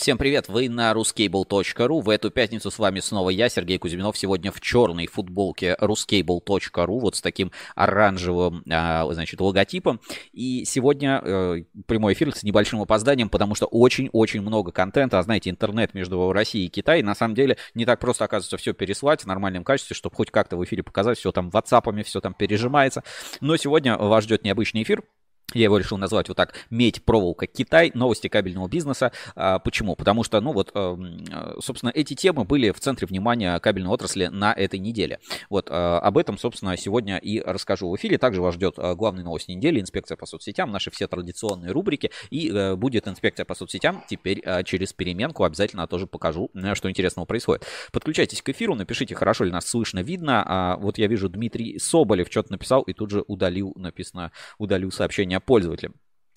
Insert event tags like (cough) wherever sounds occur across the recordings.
Всем привет, вы на ruscable.ru. В эту пятницу с вами снова я, Сергей Кузьминов. Сегодня в черной футболке ruscable.ru, вот с таким оранжевым, а, значит, логотипом. И сегодня э, прямой эфир с небольшим опозданием, потому что очень-очень много контента. А знаете, интернет между Россией и Китаем, на самом деле, не так просто, оказывается, все переслать в нормальном качестве, чтобы хоть как-то в эфире показать, все там ватсапами, все там пережимается. Но сегодня вас ждет необычный эфир. Я его решил назвать вот так «Медь, проволока, Китай. Новости кабельного бизнеса». А, почему? Потому что, ну вот, эм, собственно, эти темы были в центре внимания кабельной отрасли на этой неделе. Вот э, об этом, собственно, сегодня и расскажу в эфире. Также вас ждет э, главные новости недели, инспекция по соцсетям, наши все традиционные рубрики. И э, будет инспекция по соцсетям теперь через переменку. Обязательно тоже покажу, что интересного происходит. Подключайтесь к эфиру, напишите, хорошо ли нас слышно, видно. А, вот я вижу, Дмитрий Соболев что-то написал и тут же удалил, написано, удалил сообщение пользователям.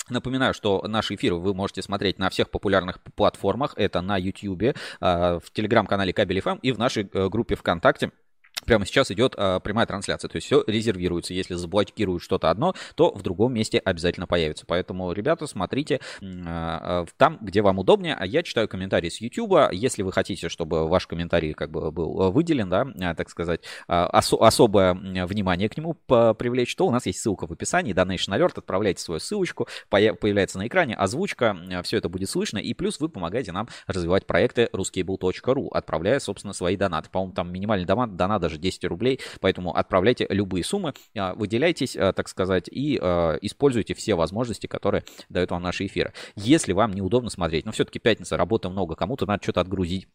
Напоминаю, что наши эфиры вы можете смотреть на всех популярных платформах. Это на YouTube, а, в телеграм-канале Кабель ФМ и в нашей э, группе ВКонтакте. Прямо сейчас идет а, прямая трансляция, то есть все резервируется. Если заблокируют что-то одно, то в другом месте обязательно появится. Поэтому, ребята, смотрите а, там, где вам удобнее. А я читаю комментарии с YouTube. Если вы хотите, чтобы ваш комментарий как бы был выделен, да, а, так сказать, а, ос- особое внимание к нему привлечь, то у нас есть ссылка в описании. Donation Alert, отправляйте свою ссылочку, появляется на экране озвучка, все это будет слышно. И плюс вы помогаете нам развивать проекты ruscable.ru, отправляя, собственно, свои донаты. По-моему, там минимальный донат, донат даже даже 10 рублей, поэтому отправляйте любые суммы, а, выделяйтесь, а, так сказать, и а, используйте все возможности, которые дают вам наши эфиры. Если вам неудобно смотреть, но все-таки пятница, работы много, кому-то надо что-то отгрузить,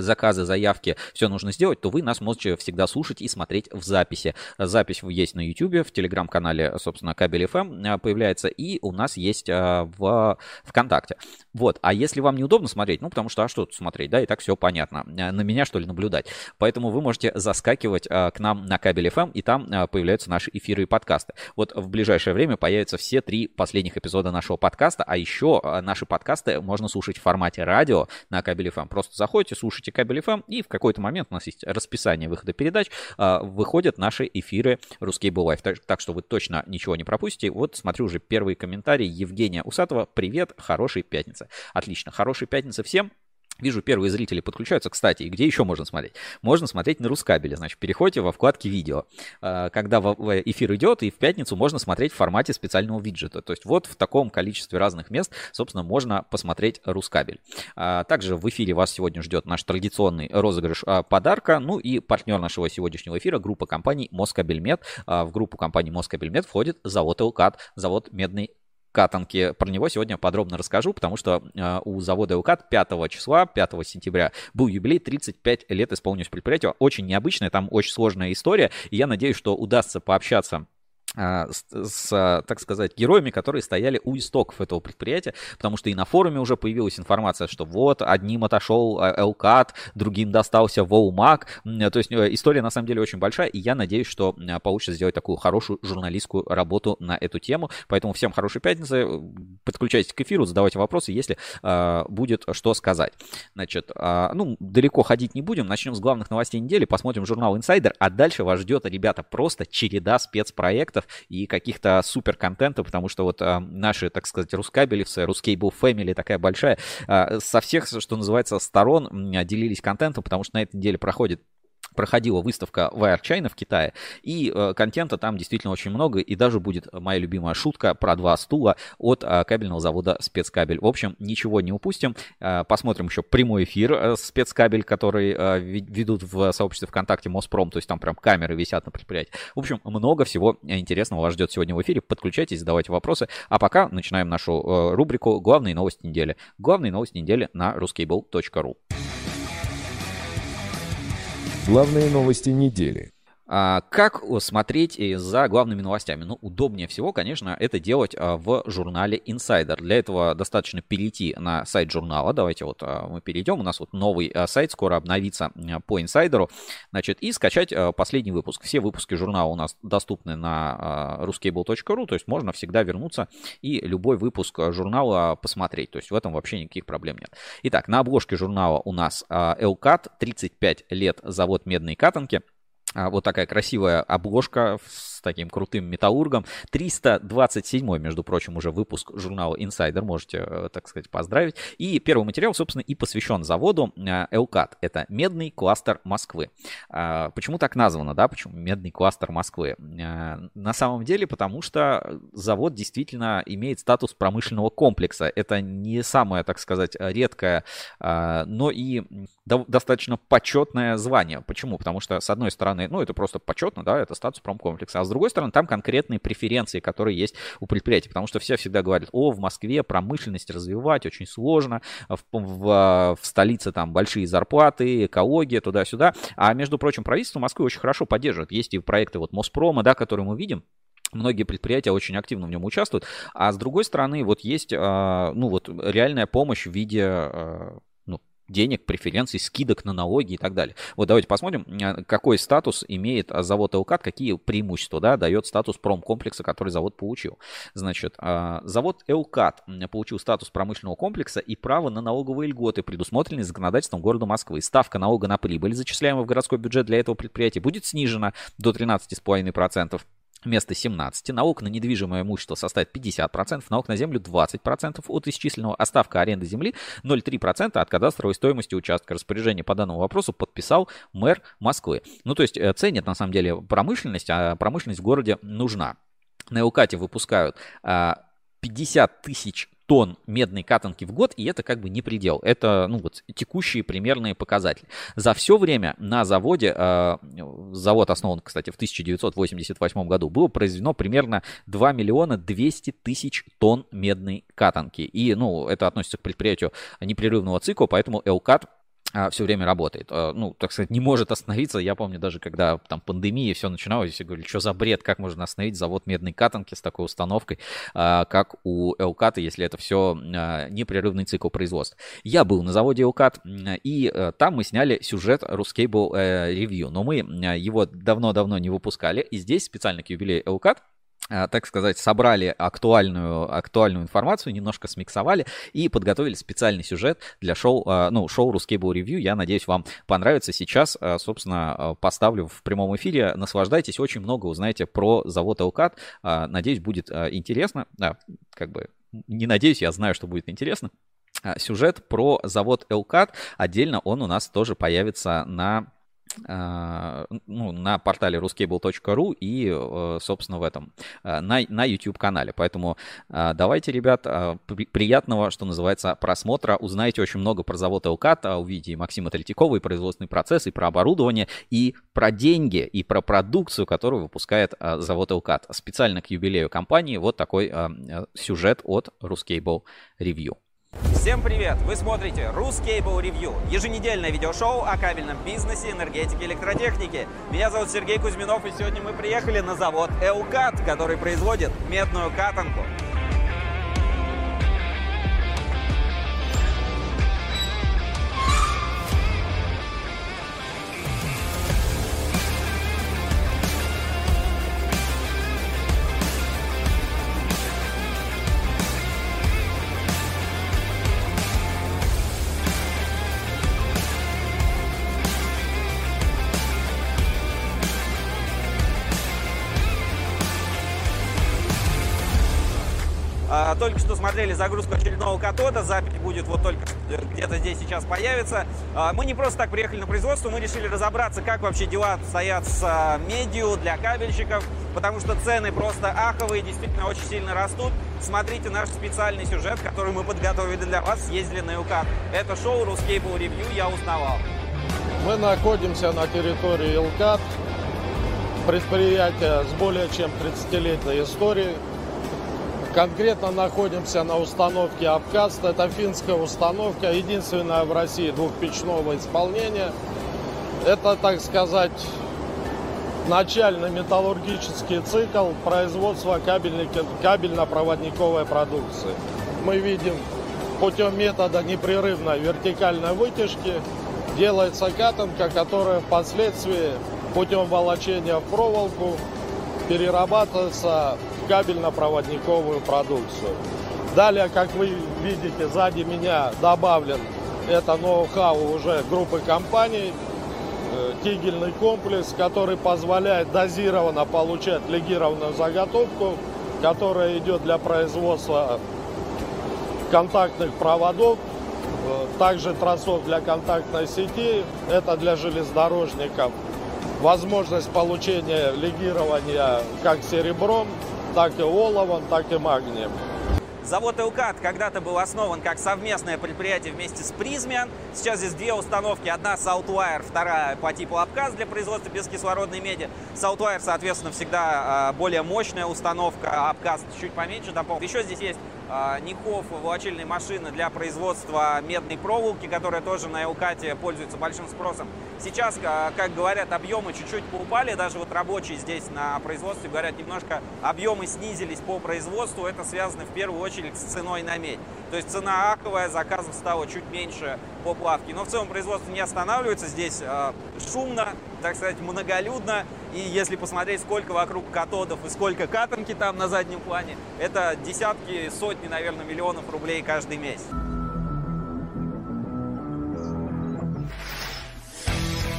заказы, заявки, все нужно сделать, то вы нас можете всегда слушать и смотреть в записи. Запись есть на YouTube, в телеграм-канале, собственно, Кабель FM а, появляется, и у нас есть а, в ВКонтакте. Вот, а если вам неудобно смотреть, ну, потому что, а что тут смотреть, да, и так все понятно, на меня, что ли, наблюдать. Поэтому вы можете заскакивать к нам на Кабель FM, и там появляются наши эфиры и подкасты. Вот в ближайшее время появятся все три последних эпизода нашего подкаста, а еще наши подкасты можно слушать в формате радио на Кабель FM. Просто заходите, слушайте слушаете кабель FM, и в какой-то момент у нас есть расписание выхода передач, а, выходят наши эфиры Русский Live. Так, так что вы точно ничего не пропустите. Вот смотрю уже первый комментарий Евгения Усатова. Привет, хорошей пятницы. Отлично, хорошей пятницы всем. Вижу, первые зрители подключаются. Кстати, где еще можно смотреть? Можно смотреть на Рускабеле. Значит, переходите во вкладке «Видео». А, когда эфир идет, и в пятницу можно смотреть в формате специального виджета. То есть вот в таком количестве разных мест, собственно, можно посмотреть Рускабель. А, также в эфире вас сегодня ждет наш традиционный розыгрыш а, подарка. Ну и партнер нашего сегодняшнего эфира – группа компаний Москабельмет. В группу компаний Москабельмет входит завод «Элкат», завод «Медный катанки. Про него сегодня подробно расскажу, потому что э, у завода УКАТ 5 числа, 5 сентября, был юбилей, 35 лет исполнилось предприятию. Очень необычная, там очень сложная история, и я надеюсь, что удастся пообщаться с, с, так сказать, героями, которые стояли у истоков этого предприятия, потому что и на форуме уже появилась информация, что вот одним отошел Элкат, другим достался Воумак, то есть э, история на самом деле очень большая, и я надеюсь, что получится сделать такую хорошую журналистскую работу на эту тему, поэтому всем хорошей пятницы, подключайтесь к эфиру, задавайте вопросы, если э, будет что сказать. Значит, э, ну, далеко ходить не будем, начнем с главных новостей недели, посмотрим журнал Insider, а дальше вас ждет, ребята, просто череда спецпроектов, проектов и каких-то супер контента, потому что вот а, наши, так сказать, рускабелевцы, Рускейбл Family такая большая, а, со всех, что называется, сторон делились контентом, потому что на этой неделе проходит проходила выставка Wire China в Китае, и э, контента там действительно очень много, и даже будет моя любимая шутка про два стула от э, кабельного завода Спецкабель. В общем, ничего не упустим. Э, посмотрим еще прямой эфир э, Спецкабель, который э, ведут в сообществе ВКонтакте Моспром, то есть там прям камеры висят на предприятии. В общем, много всего интересного вас ждет сегодня в эфире. Подключайтесь, задавайте вопросы. А пока начинаем нашу э, рубрику «Главные новости недели». Главные новости недели на ruskable.ru. Главные новости недели. А, как смотреть за главными новостями? Ну, удобнее всего, конечно, это делать а, в журнале Insider. Для этого достаточно перейти на сайт журнала. Давайте вот а, мы перейдем. У нас вот новый сайт скоро обновится по инсайдеру. Значит, и скачать последний выпуск. Все выпуски журнала у нас доступны на ruscable.ru, то есть можно всегда вернуться и любой выпуск журнала посмотреть. То есть в этом вообще никаких проблем нет. Итак, на обложке журнала у нас LCAT 35 лет завод медной катанки. А, вот такая красивая обложка таким крутым металлургом. 327 между прочим, уже выпуск журнала Insider, можете, э, так сказать, поздравить. И первый материал, собственно, и посвящен заводу Элкат. Это медный кластер Москвы. А, почему так названо, да? Почему медный кластер Москвы? А, на самом деле, потому что завод действительно имеет статус промышленного комплекса. Это не самое, так сказать, редкое, но и достаточно почетное звание. Почему? Потому что, с одной стороны, ну, это просто почетно, да, это статус промкомплекса, а с другой стороны, там конкретные преференции, которые есть у предприятий, потому что все всегда говорят, о, в Москве промышленность развивать очень сложно, в, в, в столице там большие зарплаты, экология, туда-сюда, а, между прочим, правительство Москвы очень хорошо поддерживает. Есть и проекты вот Моспрома, да, которые мы видим, Многие предприятия очень активно в нем участвуют. А с другой стороны, вот есть, а, ну вот, реальная помощь в виде а, денег, преференций, скидок на налоги и так далее. Вот давайте посмотрим, э, какой статус имеет а, завод ЛКАТ, какие преимущества да, дает статус промкомплекса, который завод получил. Значит, а, завод ЛКАТ получил статус промышленного комплекса и право на налоговые льготы, предусмотренные законодательством города Москвы. Ставка налога на прибыль, зачисляемая в городской бюджет для этого предприятия, будет снижена до 13,5% вместо 17. Налог на недвижимое имущество составит 50%, налог на землю 20% от исчисленного, а ставка аренды земли 0,3% от кадастровой стоимости участка. Распоряжение по данному вопросу подписал мэр Москвы. Ну, то есть э, ценят на самом деле промышленность, а промышленность в городе нужна. На Элкате выпускают 50 а, тысяч тонн медной катанки в год, и это как бы не предел. Это, ну вот, текущие примерные показатели. За все время на заводе, э, завод основан, кстати, в 1988 году, было произведено примерно 2 миллиона 200 тысяч тонн медной катанки. И, ну, это относится к предприятию непрерывного цикла, поэтому Элкат а, все время работает. А, ну, так сказать, не может остановиться. Я помню даже, когда там пандемия, все начиналось, все говорили, что за бред, как можно остановить завод медной катанки с такой установкой, а, как у Элката, если это все непрерывный цикл производства. Я был на заводе Элкат, и э, там мы сняли сюжет Ruscable э, Review, но мы его давно-давно не выпускали, и здесь специально к юбилею Элкат а, так сказать, собрали актуальную, актуальную информацию, немножко смиксовали и подготовили специальный сюжет для шоу, а, ну, шоу Ruscable Review. Я надеюсь, вам понравится. Сейчас, а, собственно, поставлю в прямом эфире. Наслаждайтесь, очень много узнаете про завод Элкат. Надеюсь, будет интересно. Да, как бы не надеюсь, я знаю, что будет интересно. Сюжет про завод Элкат. Отдельно он у нас тоже появится на а, ну, на портале ruscable.ru и, э, собственно, в этом, э, на, на YouTube-канале. Поэтому а, давайте, ребят, а, приятного, что называется, просмотра. Узнаете очень много про завод Элкат, увидите и Максима Третьякова, и производственный процесс, и про оборудование, и про деньги, и про продукцию, которую выпускает завод Элкат. Специально к юбилею компании вот такой сюжет от Ruscable Review. Всем привет! Вы смотрите Ruscable Review, еженедельное видеошоу о кабельном бизнесе, энергетике, электротехнике. Меня зовут Сергей Кузьминов, и сегодня мы приехали на завод Эукат, который производит медную катанку. Только что смотрели загрузку очередного катода, запись будет вот только где-то здесь сейчас появится. А, мы не просто так приехали на производство, мы решили разобраться, как вообще дела стоят с а, медиа для кабельщиков, потому что цены просто аховые, действительно очень сильно растут. Смотрите наш специальный сюжет, который мы подготовили для вас, съездили на ЮКАТ. Это шоу Ruscable Review «Я узнавал». Мы находимся на территории ЮКАТ, предприятие с более чем 30-летней историей, Конкретно находимся на установке Абкаст. Это финская установка, единственная в России двухпечного исполнения. Это, так сказать, начальный металлургический цикл производства кабельно-проводниковой продукции. Мы видим путем метода непрерывной вертикальной вытяжки делается катанка, которая впоследствии путем волочения в проволоку перерабатывается кабельно-проводниковую продукцию. Далее, как вы видите, сзади меня добавлен это ноу-хау уже группы компаний. э, тигельный комплекс, который позволяет дозированно получать легированную заготовку, которая идет для производства контактных проводов, э, также тросов для контактной сети, это для железнодорожников. Возможность получения легирования как серебром, так и оловом, так и магнием. Завод «Элкат» когда-то был основан как совместное предприятие вместе с «Призмиан». Сейчас здесь две установки. Одна Southwire, вторая по типу «Абказ» для производства бескислородной меди. Southwire, соответственно, всегда а, более мощная установка, «Абказ» чуть поменьше. Еще здесь есть Ников волочильные машины для производства медной проволоки, которая тоже на Элкате пользуется большим спросом. Сейчас, а, как говорят, объемы чуть-чуть поупали, даже вот рабочие здесь на производстве говорят, немножко объемы снизились по производству, это связано в первую очередь с ценой на медь. То есть цена аковая, заказов стало чуть меньше по плавке. Но в целом производство не останавливается, здесь э, шумно, так сказать, многолюдно. И если посмотреть, сколько вокруг катодов и сколько катанки там на заднем плане, это десятки, сотни, наверное, миллионов рублей каждый месяц.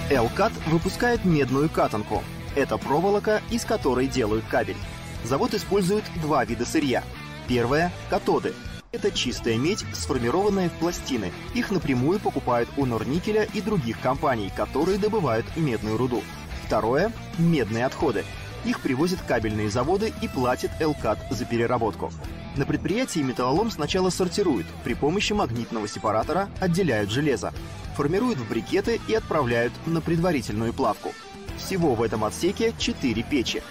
Элкат выпускает медную катанку. Это проволока, из которой делают кабель. Завод использует два вида сырья. Первое – катоды. Это чистая медь, сформированная в пластины. Их напрямую покупают у Норникеля и других компаний, которые добывают медную руду. Второе – медные отходы. Их привозят кабельные заводы и платят Элкат за переработку. На предприятии металлолом сначала сортируют, при помощи магнитного сепаратора отделяют железо, формируют в брикеты и отправляют на предварительную плавку. Всего в этом отсеке 4 печи.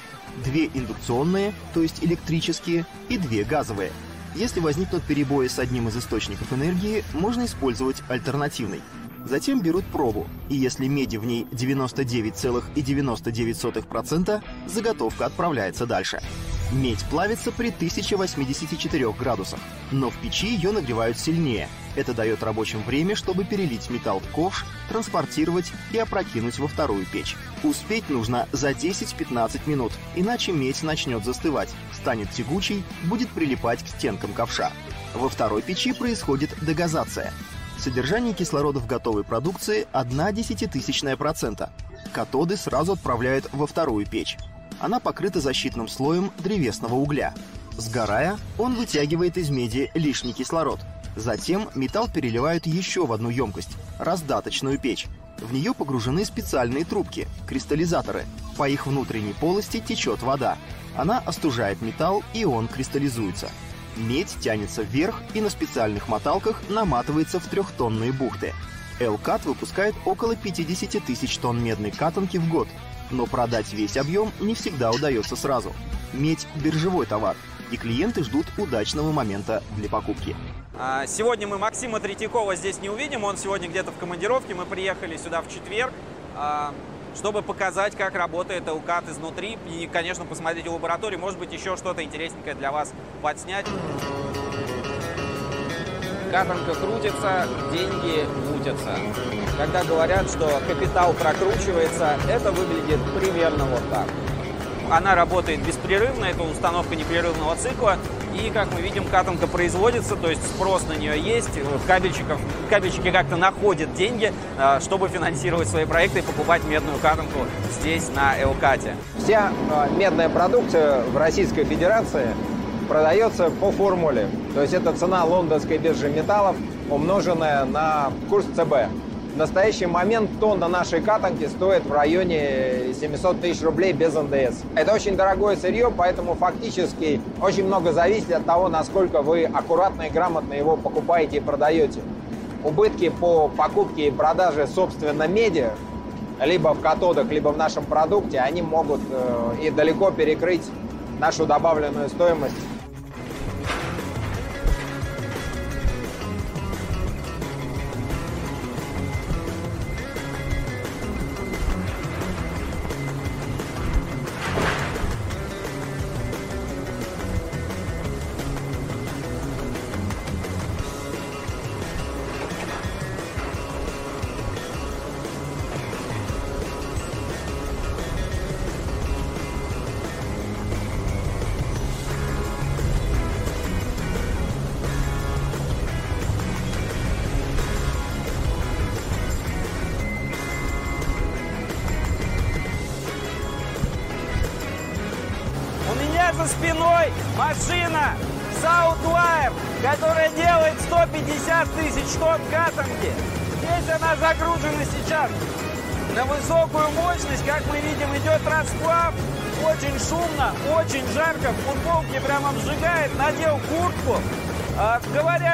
Две индукционные, то есть электрические, и две газовые. Если возникнут перебои с одним из источников энергии, можно использовать альтернативный – Затем берут пробу, и если меди в ней 99,99%, заготовка отправляется дальше. Медь плавится при 1084 градусах, но в печи ее нагревают сильнее. Это дает рабочим время, чтобы перелить металл в ковш, транспортировать и опрокинуть во вторую печь. Успеть нужно за 10-15 минут, иначе медь начнет застывать, станет тягучей, будет прилипать к стенкам ковша. Во второй печи происходит дегазация. Содержание кислорода в готовой продукции 1 десятитысячная процента. Катоды сразу отправляют во вторую печь. Она покрыта защитным слоем древесного угля. Сгорая, он вытягивает из меди лишний кислород. Затем металл переливают еще в одну емкость – раздаточную печь. В нее погружены специальные трубки – кристаллизаторы. По их внутренней полости течет вода. Она остужает металл, и он кристаллизуется – Медь тянется вверх и на специальных моталках наматывается в трехтонные бухты. Элкат выпускает около 50 тысяч тонн медной катанки в год, но продать весь объем не всегда удается сразу. Медь – биржевой товар, и клиенты ждут удачного момента для покупки. А, сегодня мы Максима Третьякова здесь не увидим, он сегодня где-то в командировке, мы приехали сюда в четверг. А, чтобы показать, как работает ЛКАТ изнутри и, конечно, посмотреть в лаборатории, может быть, еще что-то интересненькое для вас подснять. Катанка крутится, деньги мутятся. Когда говорят, что капитал прокручивается, это выглядит примерно вот так. Она работает беспрерывно, это установка непрерывного цикла. И, как мы видим, катанка производится, то есть спрос на нее есть. Кабельщиков, кабельщики как-то находят деньги, а, чтобы финансировать свои проекты и покупать медную катанку здесь, на Элкате. Вся а, медная продукция в Российской Федерации продается по формуле. То есть это цена лондонской биржи металлов, умноженная на курс ЦБ. В настоящий момент тонна нашей катанки стоит в районе 700 тысяч рублей без НДС. Это очень дорогое сырье, поэтому фактически очень много зависит от того, насколько вы аккуратно и грамотно его покупаете и продаете. Убытки по покупке и продаже, собственно, меди, либо в катодах, либо в нашем продукте, они могут э, и далеко перекрыть нашу добавленную стоимость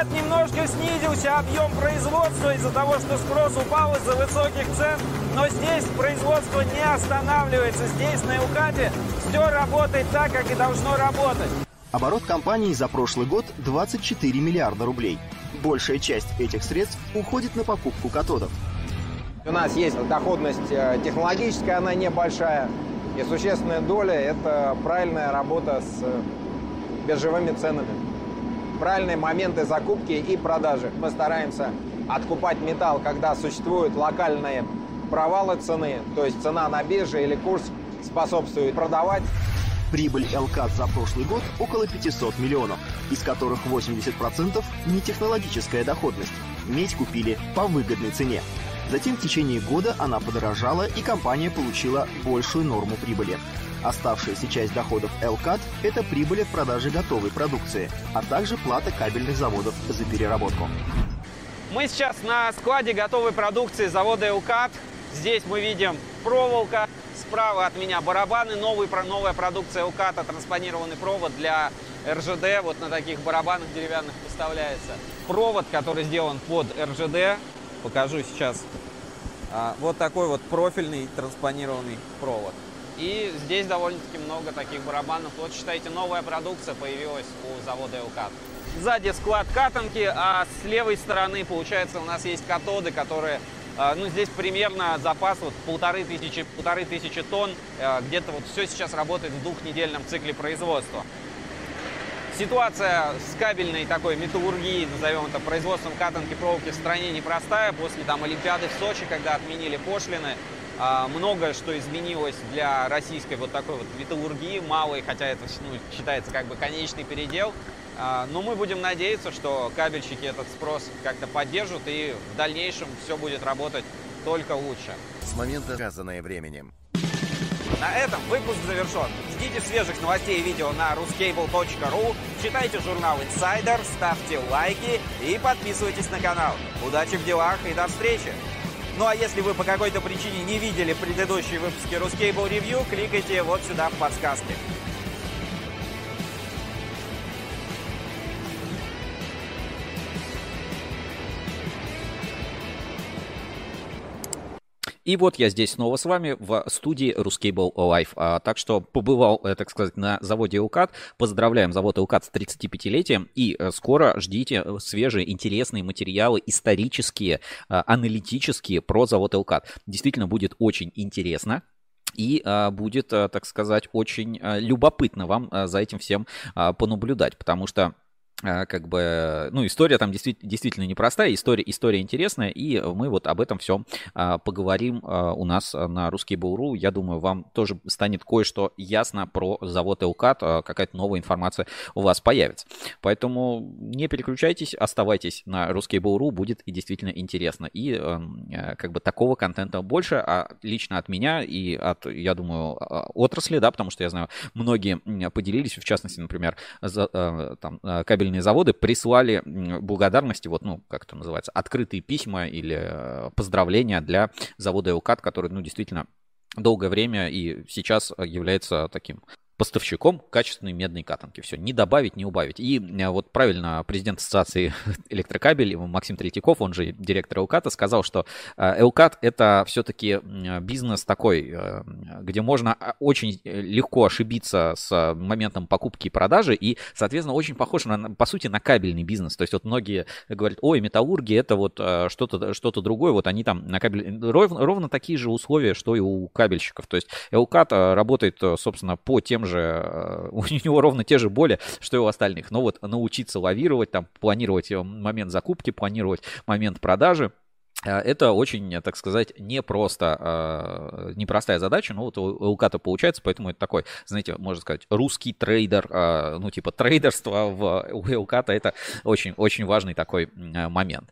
говорят, немножко снизился объем производства из-за того, что спрос упал из-за высоких цен. Но здесь производство не останавливается. Здесь, на Юкате, все работает так, как и должно работать. Оборот компании за прошлый год 24 миллиарда рублей. Большая часть этих средств уходит на покупку катодов. У нас есть доходность э, технологическая, она небольшая. И существенная доля – это правильная работа с э, биржевыми ценами. Правильные моменты закупки и продажи. Мы стараемся откупать металл, когда существуют локальные провалы цены, то есть цена на бирже или курс способствует продавать. Прибыль ЛКАТ за прошлый год около 500 миллионов, из которых 80% не технологическая доходность. Медь купили по выгодной цене. Затем в течение года она подорожала, и компания получила большую норму прибыли. Оставшаяся часть доходов ЛКАТ – это прибыль от продажи готовой продукции, а также плата кабельных заводов за переработку. Мы сейчас на складе готовой продукции завода ЛКАТ. Здесь мы видим проволока, справа от меня барабаны, новый, новая продукция ЛКАТа, транспонированный провод для РЖД, вот на таких барабанах деревянных поставляется. Провод, который сделан под РЖД, покажу сейчас. А, вот такой вот профильный транспонированный провод. И здесь довольно-таки много таких барабанов. Вот, считайте, новая продукция появилась у завода «Элкат». Сзади склад катанки, а с левой стороны, получается, у нас есть катоды, которые, а, ну, здесь примерно запас вот полторы тысячи, полторы тысячи тонн. А, где-то вот все сейчас работает в двухнедельном цикле производства. Ситуация с кабельной такой металлургией, назовем это, производством катанки проволоки в стране непростая. После там Олимпиады в Сочи, когда отменили пошлины, многое что изменилось для российской вот такой вот металлургии, малой, хотя это ну, считается как бы конечный передел. А, но мы будем надеяться, что кабельщики этот спрос как-то поддержат и в дальнейшем все будет работать только лучше. С момента, сказанное временем. На этом выпуск завершен. Ждите свежих новостей и видео на ruscable.ru, читайте журнал Insider, ставьте лайки и подписывайтесь на канал. Удачи в делах и до встречи! Ну а если вы по какой-то причине не видели предыдущие выпуски Ruscable Review, кликайте вот сюда в подсказке. И вот я здесь снова с вами в студии Ruscable Life. А, так что побывал, э, так сказать, на заводе УКАТ. Поздравляем завод УКАТ с 35-летием. И э, скоро ждите свежие, интересные материалы, исторические, аналитические про завод УКАТ. Действительно будет очень интересно. И а, будет, а, так сказать, очень а, любопытно вам а, за этим всем а, понаблюдать, потому что как бы, ну, история там действительно, действительно непростая, история, история интересная, и мы вот об этом все а, поговорим а, у нас на русский Буру. Я думаю, вам тоже станет кое-что ясно про завод Элкат, а, какая-то новая информация у вас появится. Поэтому не переключайтесь, оставайтесь на русский Буру, будет и действительно интересно. И а, как бы такого контента больше, а лично от меня и от, я думаю, отрасли, да, потому что я знаю, многие поделились, в частности, например, за, а, там, кабель кабельные заводы прислали благодарности, вот, ну, как это называется, открытые письма или э, поздравления для завода Элкат, который, ну, действительно долгое время и сейчас является таким поставщиком качественной медной катанки. Все, не добавить, не убавить. И э, вот правильно президент ассоциации (laughs) электрокабель Максим Третьяков, он же директор Элката, сказал, что э, Элкат это все-таки бизнес такой, э, где можно очень легко ошибиться с моментом покупки и продажи, и, соответственно, очень похож, на, по сути, на кабельный бизнес. То есть вот многие говорят, ой, металлурги это вот что-то что другое, вот они там на кабель... Ровно, ровно такие же условия, что и у кабельщиков. То есть Элкат работает, собственно, по тем же, э, (laughs) у него ровно те же боли, что и у остальных. Но вот научиться лавировать, там, планировать э, момент закупки, планировать момент продажи, это очень, так сказать, непросто, э, непростая задача, но вот у ЛК-то получается, поэтому это такой, знаете, можно сказать, русский трейдер, э, ну типа трейдерство в у это очень-очень важный такой момент.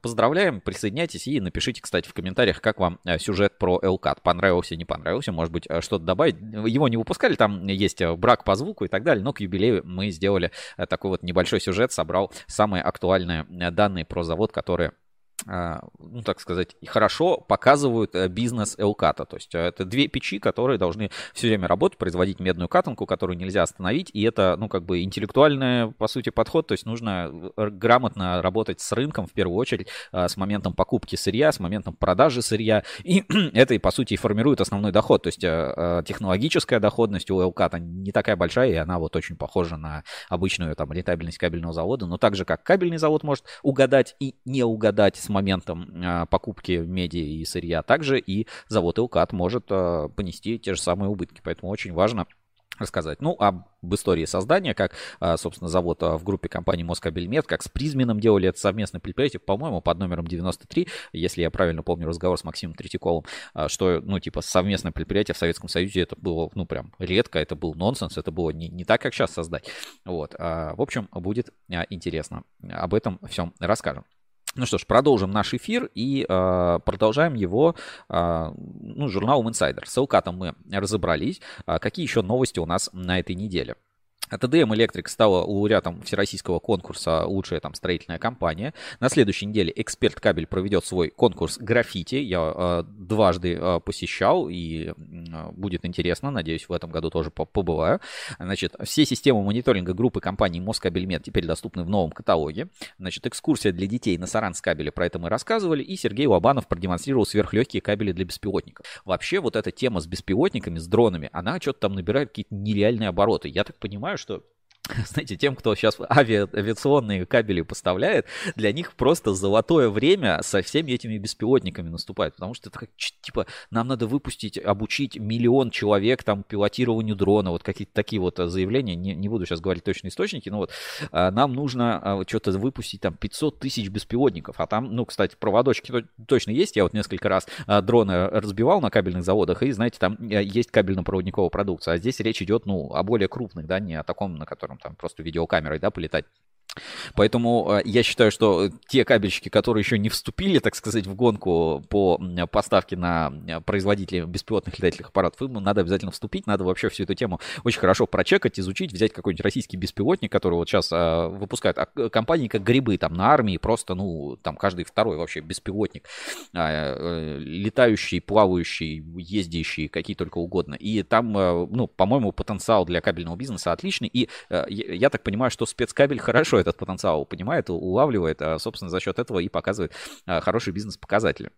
Поздравляем, присоединяйтесь и напишите, кстати, в комментариях, как вам сюжет про ЛК, понравился, не понравился, может быть, что-то добавить. Его не выпускали, там есть брак по звуку и так далее, но к юбилею мы сделали такой вот небольшой сюжет, собрал самые актуальные данные про завод, которые а, ну, так сказать, хорошо показывают э, бизнес Элката. То есть э, это две печи, которые должны все время работать, производить медную катанку, которую нельзя остановить. И это, ну, как бы интеллектуальный, по сути, подход. То есть нужно э, грамотно работать с рынком, в первую очередь, с моментом покупки сырья, с моментом продажи сырья. И (clears throat) это, по сути, и формирует основной доход. То есть технологическая доходность у Элката не такая большая, и она вот очень похожа на обычную там рентабельность кабельного завода. Но так же, как кабельный завод может угадать и не угадать с моментом а, покупки меди и сырья. Также и завод Илкат может а, понести те же самые убытки. Поэтому очень важно рассказать. Ну, об истории создания, как, а, собственно, завод в группе компании Москабельмет, как с Призменом делали это совместное предприятие, по-моему, под номером 93, если я правильно помню разговор с Максимом Третьяковым, что, ну, типа, совместное предприятие в Советском Союзе, это было, ну, прям редко, это был нонсенс, это было не, не так, как сейчас создать. Вот. В общем, будет интересно. Об этом всем расскажем. Ну что ж, продолжим наш эфир и э, продолжаем его э, ну, журналом Insider. С Элкатом мы разобрались. А какие еще новости у нас на этой неделе? ТДМ Электрик стала лауреатом всероссийского конкурса «Лучшая там строительная компания». На следующей неделе «Эксперт Кабель» проведет свой конкурс «Граффити». Я э, дважды э, посещал, и э, будет интересно. Надеюсь, в этом году тоже побываю. Значит, все системы мониторинга группы компаний Москабельмет теперь доступны в новом каталоге. Значит, экскурсия для детей на Саранс кабеле, про это мы рассказывали. И Сергей Лобанов продемонстрировал сверхлегкие кабели для беспилотников. Вообще, вот эта тема с беспилотниками, с дронами, она что-то там набирает какие-то нереальные обороты. Я так понимаю, что (laughs) знаете, тем, кто сейчас ави... авиационные кабели поставляет, для них просто золотое время со всеми этими беспилотниками наступает, потому что это как, типа, нам надо выпустить, обучить миллион человек там пилотированию дрона, вот какие-то такие вот заявления, не, не буду сейчас говорить точные источники, но вот а, нам нужно а, что-то выпустить там 500 тысяч беспилотников, а там, ну, кстати, проводочки точно есть, я вот несколько раз а, дроны разбивал на кабельных заводах, и, знаете, там есть кабельно-проводниковая продукция, а здесь речь идет, ну, о более крупных, да, не о таком, на котором там просто видеокамерой, да, полетать. Поэтому э, я считаю, что те кабельщики, которые еще не вступили, так сказать, в гонку по поставке на э, производителей беспилотных летательных аппаратов, им надо обязательно вступить, надо вообще всю эту тему очень хорошо прочекать, изучить, взять какой-нибудь российский беспилотник, который вот сейчас выпускают а, компании как грибы, там на армии просто, ну, там каждый второй вообще беспилотник, а, летающий, плавающий, ездящий, какие только угодно. И там, ну, по-моему, потенциал для кабельного бизнеса отличный, и я так понимаю, что спецкабель хорошо этот потенциал понимает, улавливает, а, собственно, за счет этого и показывает а, хорошие бизнес-показатели.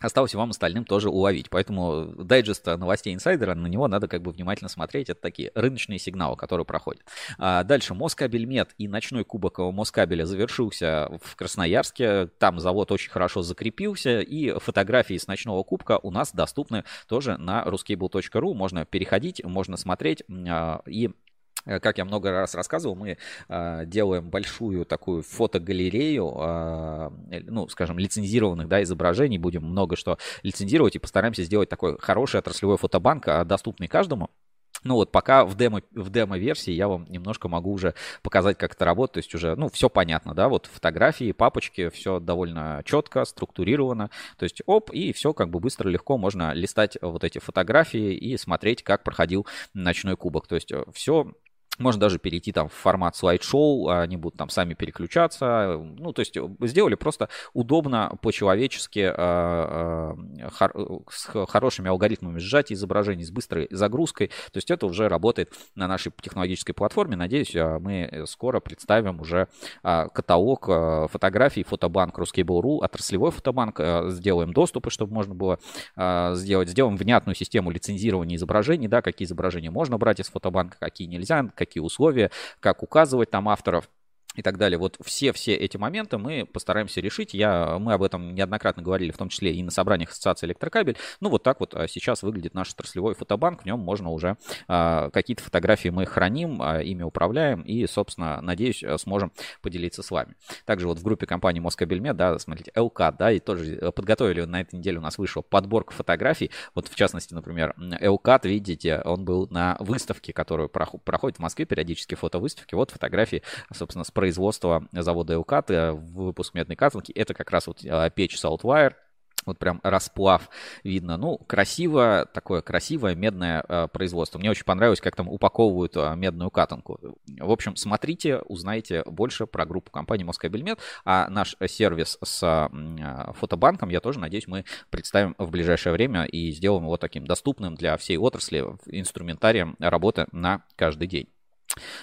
Осталось вам остальным тоже уловить. Поэтому дайджест новостей инсайдера, на него надо как бы внимательно смотреть. Это такие рыночные сигналы, которые проходят. А дальше Москабельмет и ночной кубок Москабеля завершился в Красноярске. Там завод очень хорошо закрепился. И фотографии с ночного кубка у нас доступны тоже на ruscable.ru. Можно переходить, можно смотреть а, и как я много раз рассказывал, мы э, делаем большую такую фотогалерею, э, ну, скажем, лицензированных да, изображений, будем много что лицензировать и постараемся сделать такой хороший отраслевой фотобанк, э, доступный каждому. Ну вот пока в демо, в демо-версии я вам немножко могу уже показать, как это работает. То есть уже, ну, все понятно, да, вот фотографии, папочки, все довольно четко, структурировано. То есть оп, и все как бы быстро, легко можно листать вот эти фотографии и смотреть, как проходил ночной кубок. То есть все можно даже перейти там в формат слайд-шоу, они будут там сами переключаться. Ну, то есть э, сделали просто удобно, по-человечески, а, а, с хорошими алгоритмами сжатия изображений, с быстрой загрузкой. То есть это уже работает на нашей технологической платформе. Надеюсь, мы скоро представим уже каталог фотографий, фотобанк Ruskable.ru, отраслевой фотобанк, сделаем доступы, чтобы можно было сделать, сделаем внятную систему лицензирования изображений, да, какие изображения можно брать из фотобанка, какие нельзя, какие условия, как указывать там авторов. И так далее. Вот все-все эти моменты мы постараемся решить. Я, мы об этом неоднократно говорили, в том числе и на собраниях Ассоциации Электрокабель. Ну, вот так вот а, сейчас выглядит наш отраслевой фотобанк. В нем можно уже а, какие-то фотографии мы храним, а, ими управляем и, собственно, надеюсь, сможем поделиться с вами. Также вот в группе компании Москабельмет, да, смотрите, ЛК, да, и тоже э, подготовили на этой неделе у нас вышла подборка фотографий. Вот в частности, например, ЛК, видите, он был на выставке, которую проходит в Москве периодически фотовыставки. Вот фотографии, собственно, с производства завода Элкат, выпуск медной катанки. Это как раз вот а, печь Saltwire, вот прям расплав видно. Ну, красиво, такое красивое медное э, производство. Мне очень понравилось, как там упаковывают э, медную катанку. В общем, смотрите, узнаете больше про группу компании Москабельмет. А наш сервис с э, фотобанком, я тоже надеюсь, мы представим в ближайшее время и сделаем его таким доступным для всей отрасли, инструментарием работы на каждый день.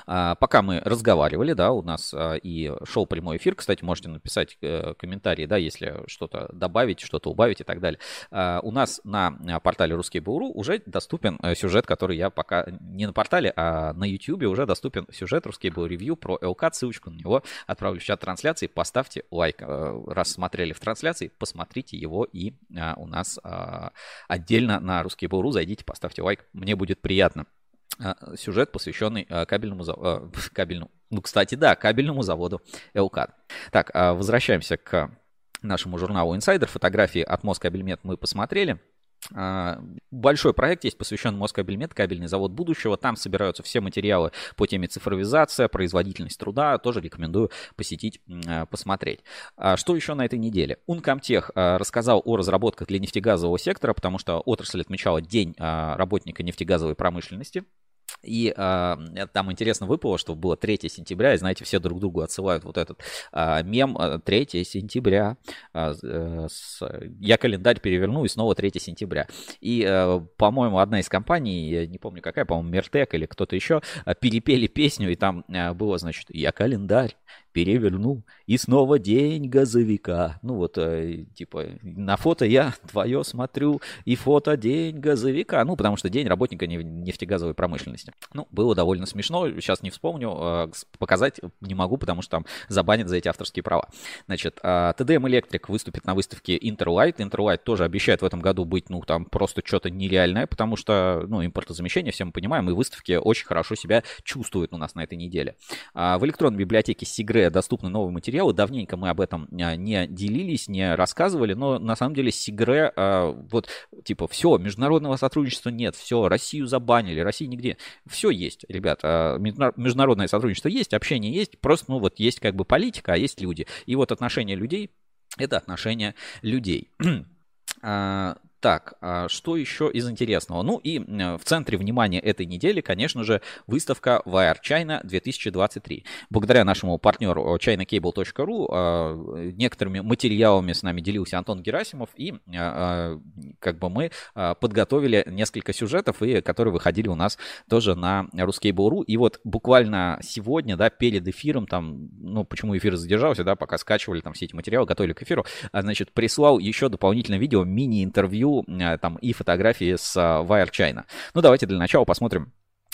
А, пока мы разговаривали, да, у нас а, и шел прямой эфир, кстати, можете написать э, комментарии, да, если что-то добавить, что-то убавить и так далее. А, у нас на портале Русский Буру уже доступен э, сюжет, который я пока не на портале, а на YouTube уже доступен сюжет Русский Буру ревью про ЛК, ссылочку на него отправлю в чат трансляции, поставьте лайк. Э, раз смотрели в трансляции, посмотрите его и у нас отдельно на Русский Буру зайдите, поставьте лайк, мне будет приятно. А, сюжет, посвященный а, кабельному, а, (laughs) кабельному, ну, кстати, да, кабельному заводу ЛК. Так, возвращаемся к нашему журналу Insider. Фотографии от Москабельмет мы посмотрели. Большой проект есть, посвящен Москабельмет, кабельный завод будущего. Там собираются все материалы по теме цифровизация, производительность труда. Тоже рекомендую посетить, посмотреть. Что еще на этой неделе? Ункомтех рассказал о разработках для нефтегазового сектора, потому что отрасль отмечала День работника нефтегазовой промышленности. И э, там интересно выпало, что было 3 сентября, и знаете, все друг другу отсылают вот этот э, мем 3 сентября. Э, с, я календарь переверну, и снова 3 сентября. И, э, по-моему, одна из компаний, я не помню какая, по-моему, Мертек или кто-то еще, перепели песню, и там э, было, значит, я календарь переверну, и снова день газовика. Ну вот, э, типа, на фото я твое смотрю, и фото день газовика. Ну, потому что день работника нефтегазовой промышленности. Ну, было довольно смешно, сейчас не вспомню, э, показать не могу, потому что там забанят за эти авторские права. Значит, TDM Electric выступит на выставке Interlight. Interlight тоже обещает в этом году быть, ну, там просто что-то нереальное, потому что, ну, импортозамещение, все мы понимаем, и выставки очень хорошо себя чувствуют у нас на этой неделе. А в электронной библиотеке Сигре доступны новые материалы. Давненько мы об этом а, не делились, не рассказывали, но на самом деле Сигре, а, вот, типа, все, международного сотрудничества нет, все, Россию забанили, России нигде. Все есть, ребят, а, международное сотрудничество есть, общение есть, просто, ну, вот есть как бы политика, а есть люди. И вот отношения людей – это отношения людей. (clears throat) Так, а что еще из интересного? Ну и в центре внимания этой недели, конечно же, выставка Wire China 2023. Благодаря нашему партнеру chinacable.ru а, некоторыми материалами с нами делился Антон Герасимов, и а, как бы мы подготовили несколько сюжетов, и которые выходили у нас тоже на Ruskable.ru. И вот буквально сегодня, да, перед эфиром, там, ну, почему эфир задержался, да, пока скачивали там все эти материалы, готовили к эфиру, значит, прислал еще дополнительное видео, мини-интервью Э, там и фотографии с э, Wire China. Ну, давайте для начала посмотрим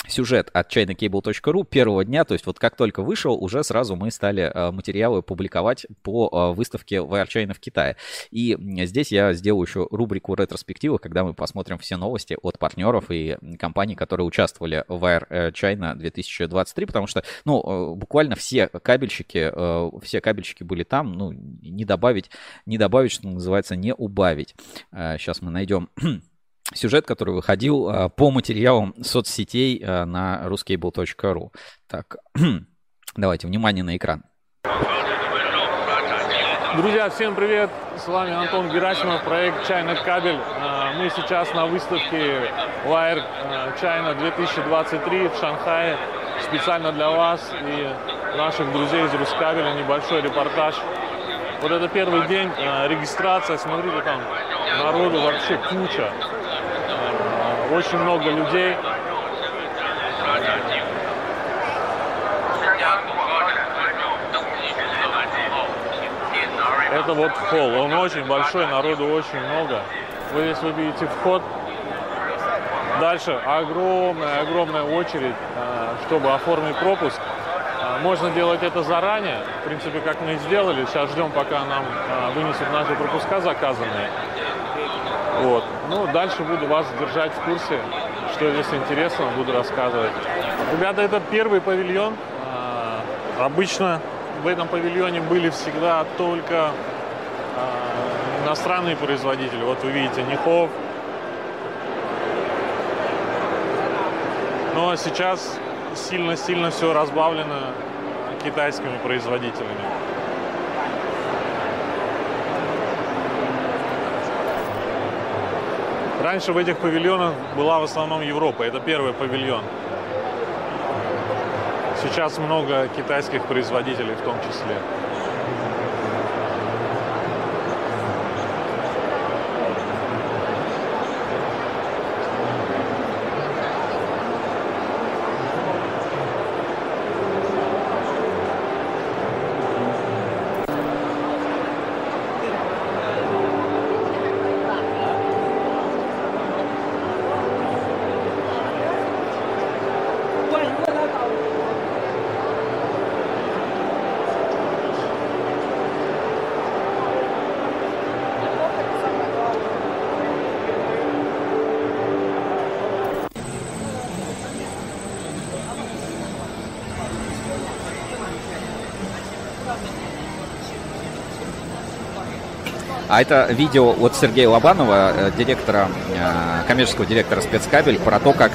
сюжет от chinacable.ru первого дня, то есть вот как только вышел, уже сразу мы стали э, материалы публиковать по выставке Wire China в Китае. И здесь я сделаю еще рубрику ретроспективы, когда мы посмотрим все новости от партнеров и компаний, которые участвовали в Wire China 2023, потому что, ну, буквально все кабельщики, все кабельщики были там, ну, не добавить, не добавить, что называется, не убавить. Сейчас мы найдем сюжет, который выходил а, по материалам соцсетей а, на ruscable.ru. Так, (clears throat) давайте, внимание на экран. Друзья, всем привет! С вами Антон Герасимов, проект China Кабель. А, мы сейчас на выставке Wire China 2023 в Шанхае. Специально для вас и наших друзей из Рускабеля небольшой репортаж. Вот это первый день регистрация. Смотрите, там народу вообще куча очень много людей. Это вот холл, он очень большой, народу очень много. Вы здесь вы видите вход. Дальше огромная-огромная очередь, а, чтобы оформить пропуск. А, можно делать это заранее, в принципе, как мы и сделали. Сейчас ждем, пока нам а, вынесут наши пропуска заказанные. Вот. Ну, дальше буду вас держать в курсе, что здесь интересно, буду рассказывать. Ребята, это первый павильон. А, обычно в этом павильоне были всегда только иностранные производители. Вот вы видите, Нихов. Но сейчас сильно-сильно все разбавлено китайскими производителями. Раньше в этих павильонах была в основном Европа. Это первый павильон. Сейчас много китайских производителей в том числе. А это видео от Сергея Лобанова, э, директора, э, коммерческого директора спецкабель, про то, как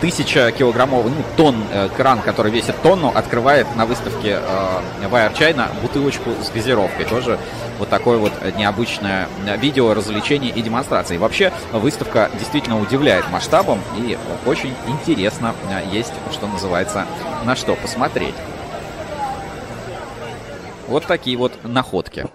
тысяча килограммовый, ну, тонн э, кран, который весит тонну, открывает на выставке э, Wire China бутылочку с газировкой. Тоже вот такое вот необычное видео, развлечение и демонстрации. Вообще, выставка действительно удивляет масштабом и очень интересно есть, что называется, на что посмотреть. Вот такие вот находки.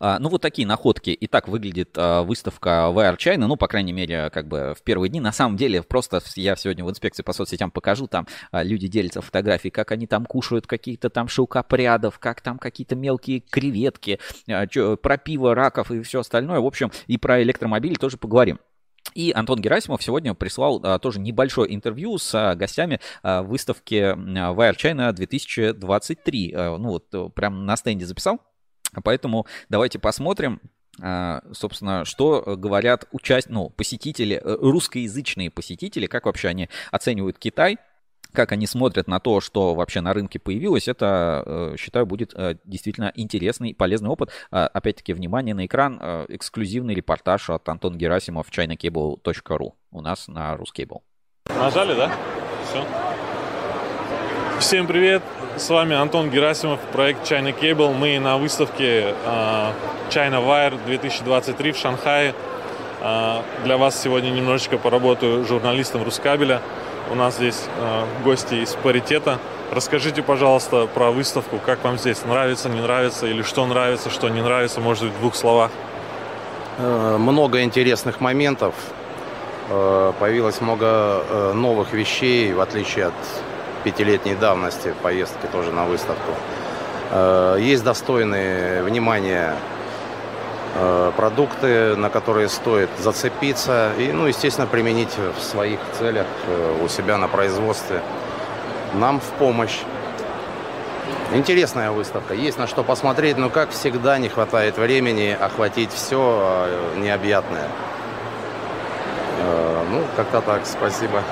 А, ну, вот такие находки. И так выглядит а, выставка VR China, ну, по крайней мере, как бы в первые дни. На самом деле, просто я сегодня в инспекции по соцсетям покажу, там а, люди делятся фотографией, как они там кушают какие-то там шелкопрядов, как там какие-то мелкие креветки, про пиво, раков и все остальное. В общем, и про электромобили тоже поговорим. И Антон Герасимов сегодня прислал а, тоже небольшое интервью с а, гостями а, выставки Wire China 2023. А, ну вот прям на стенде записал. Поэтому давайте посмотрим, а, собственно, что говорят участь... ну, посетители, э, русскоязычные посетители, как вообще они оценивают Китай, как они смотрят на то, что вообще на рынке появилось, это, э, считаю, будет э, действительно интересный, полезный опыт. А, опять-таки, внимание на экран, эксклюзивный репортаж от Антона Герасимов chinacable.ru у нас на Ruscable. Нажали, да? Все. Всем привет, с вами Антон Герасимов, проект China Cable. Мы на выставке uh, China Wire 2023 в Шанхае. Uh, для вас сегодня немножечко поработаю журналистом Рускабеля. У нас здесь uh, гости из паритета. Расскажите, пожалуйста, про выставку, как вам здесь нравится, не нравится, или что нравится, что не нравится, может быть, в двух словах. Э, много интересных моментов. Э, появилось много э, новых вещей, в отличие от пятилетней давности поездки тоже на выставку. Э, есть достойные внимания э, продукты, на которые стоит зацепиться и, ну, естественно, применить в своих целях э, у себя на производстве. Нам в помощь. Интересная выставка, есть на что посмотреть, но, как всегда, не хватает времени охватить все необъятное. Ну, как-то так, спасибо.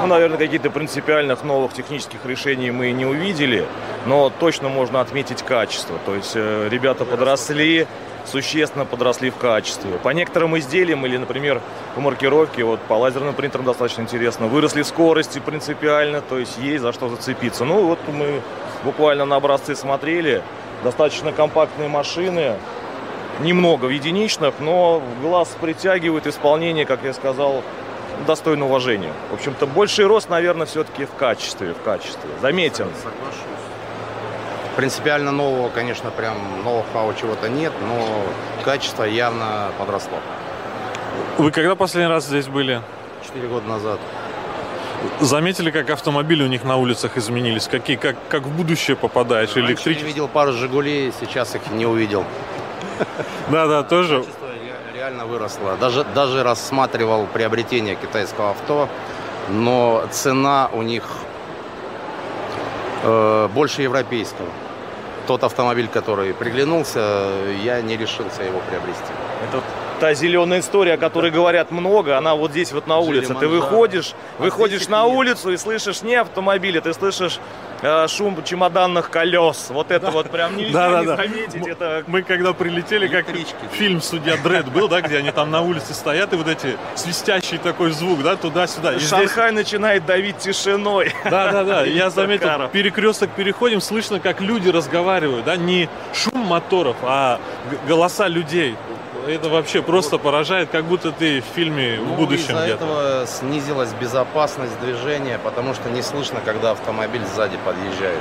Ну, наверное, каких-то принципиальных новых технических решений мы не увидели, но точно можно отметить качество. То есть э, ребята подросли, существенно подросли в качестве. По некоторым изделиям или, например, по маркировке, вот по лазерным принтерам достаточно интересно, выросли скорости принципиально, то есть есть за что зацепиться. Ну, вот мы буквально на образцы смотрели, достаточно компактные машины, немного в единичных, но глаз притягивает исполнение, как я сказал, достойно уважения. В общем-то, больший рост, наверное, все-таки в качестве, в качестве. Заметен. Соглашусь. Принципиально нового, конечно, прям ноу-хау чего-то нет, но качество явно подросло. Вы когда последний раз здесь были? Четыре года назад. Заметили, как автомобили у них на улицах изменились? Какие, как, как в будущее попадаешь? Электричество? Я видел пару «Жигулей», сейчас их не увидел. Да-да, тоже реально выросла. Даже, даже рассматривал приобретение китайского авто, но цена у них э, больше европейского. Тот автомобиль, который приглянулся, я не решился его приобрести. Это та зеленая история, о которой говорят много, она вот здесь вот на улице. Ты выходишь, выходишь на улицу и слышишь не автомобили, ты слышишь э, шум чемоданных колес. Вот это вот прям (laughs) нельзя Да, не да, да. заметить. Это Мы когда прилетели, как фильм «Судья Дред» был, да, где они там на улице стоят, и вот эти свистящий такой звук, да, туда-сюда. И здесь- Шанхай начинает давить тишиной. Да, да, да. Я заметил, перекресток переходим, слышно, как люди разговаривают, да, не шум моторов, а голоса людей. Это вообще просто поражает, как будто ты в фильме в Ну, будущем из-за этого снизилась безопасность движения, потому что не слышно, когда автомобиль сзади подъезжает.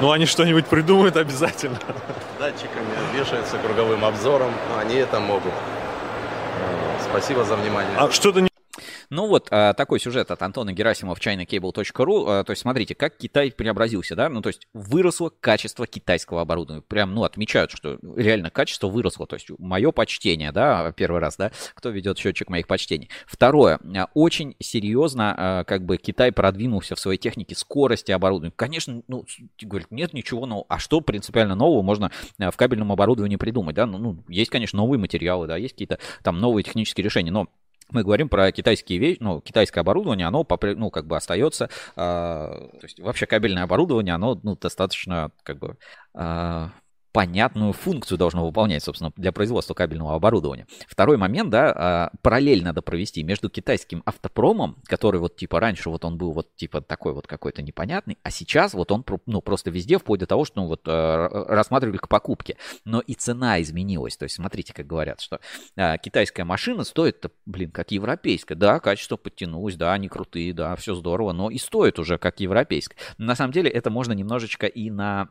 Ну, они что-нибудь придумают обязательно. (laughs) Датчиками вешаются круговым обзором, они это могут. Э, Спасибо за внимание. А что-то не... Ну вот, а, такой сюжет от Антона Герасимова в chinacable.ru. А, То есть, смотрите, как Китай преобразился, да? Ну, то есть, выросло качество китайского оборудования. Прям, ну, отмечают, что реально качество выросло. То есть, мое почтение, да, первый раз, да, кто ведет счетчик моих почтений. Второе, а, очень серьезно, как бы, Китай продвинулся в своей технике скорости оборудования. Конечно, ну, говорит, нет ничего нового. А что принципиально нового можно в кабельном оборудовании придумать, да? Ну, ну, есть, конечно, новые материалы, да, есть какие-то там новые технические решения, но мы говорим про китайские вещи, ну, китайское оборудование, оно, ну, как бы остается, а, то есть вообще кабельное оборудование, оно, ну, достаточно, как бы, а, понятную функцию должно выполнять, собственно, для производства кабельного оборудования. Второй момент, да, а, параллель надо провести между китайским автопромом, который вот типа раньше вот он был вот типа такой вот какой-то непонятный, а сейчас вот он ну просто везде вплоть до того, что ну вот э, рассматривали к покупке, но и цена изменилась. То есть смотрите, как говорят, что а, китайская машина стоит, блин, как европейская, да, качество подтянулось, да, они крутые, да, все здорово, но и стоит уже как европейская. На самом деле это можно немножечко и на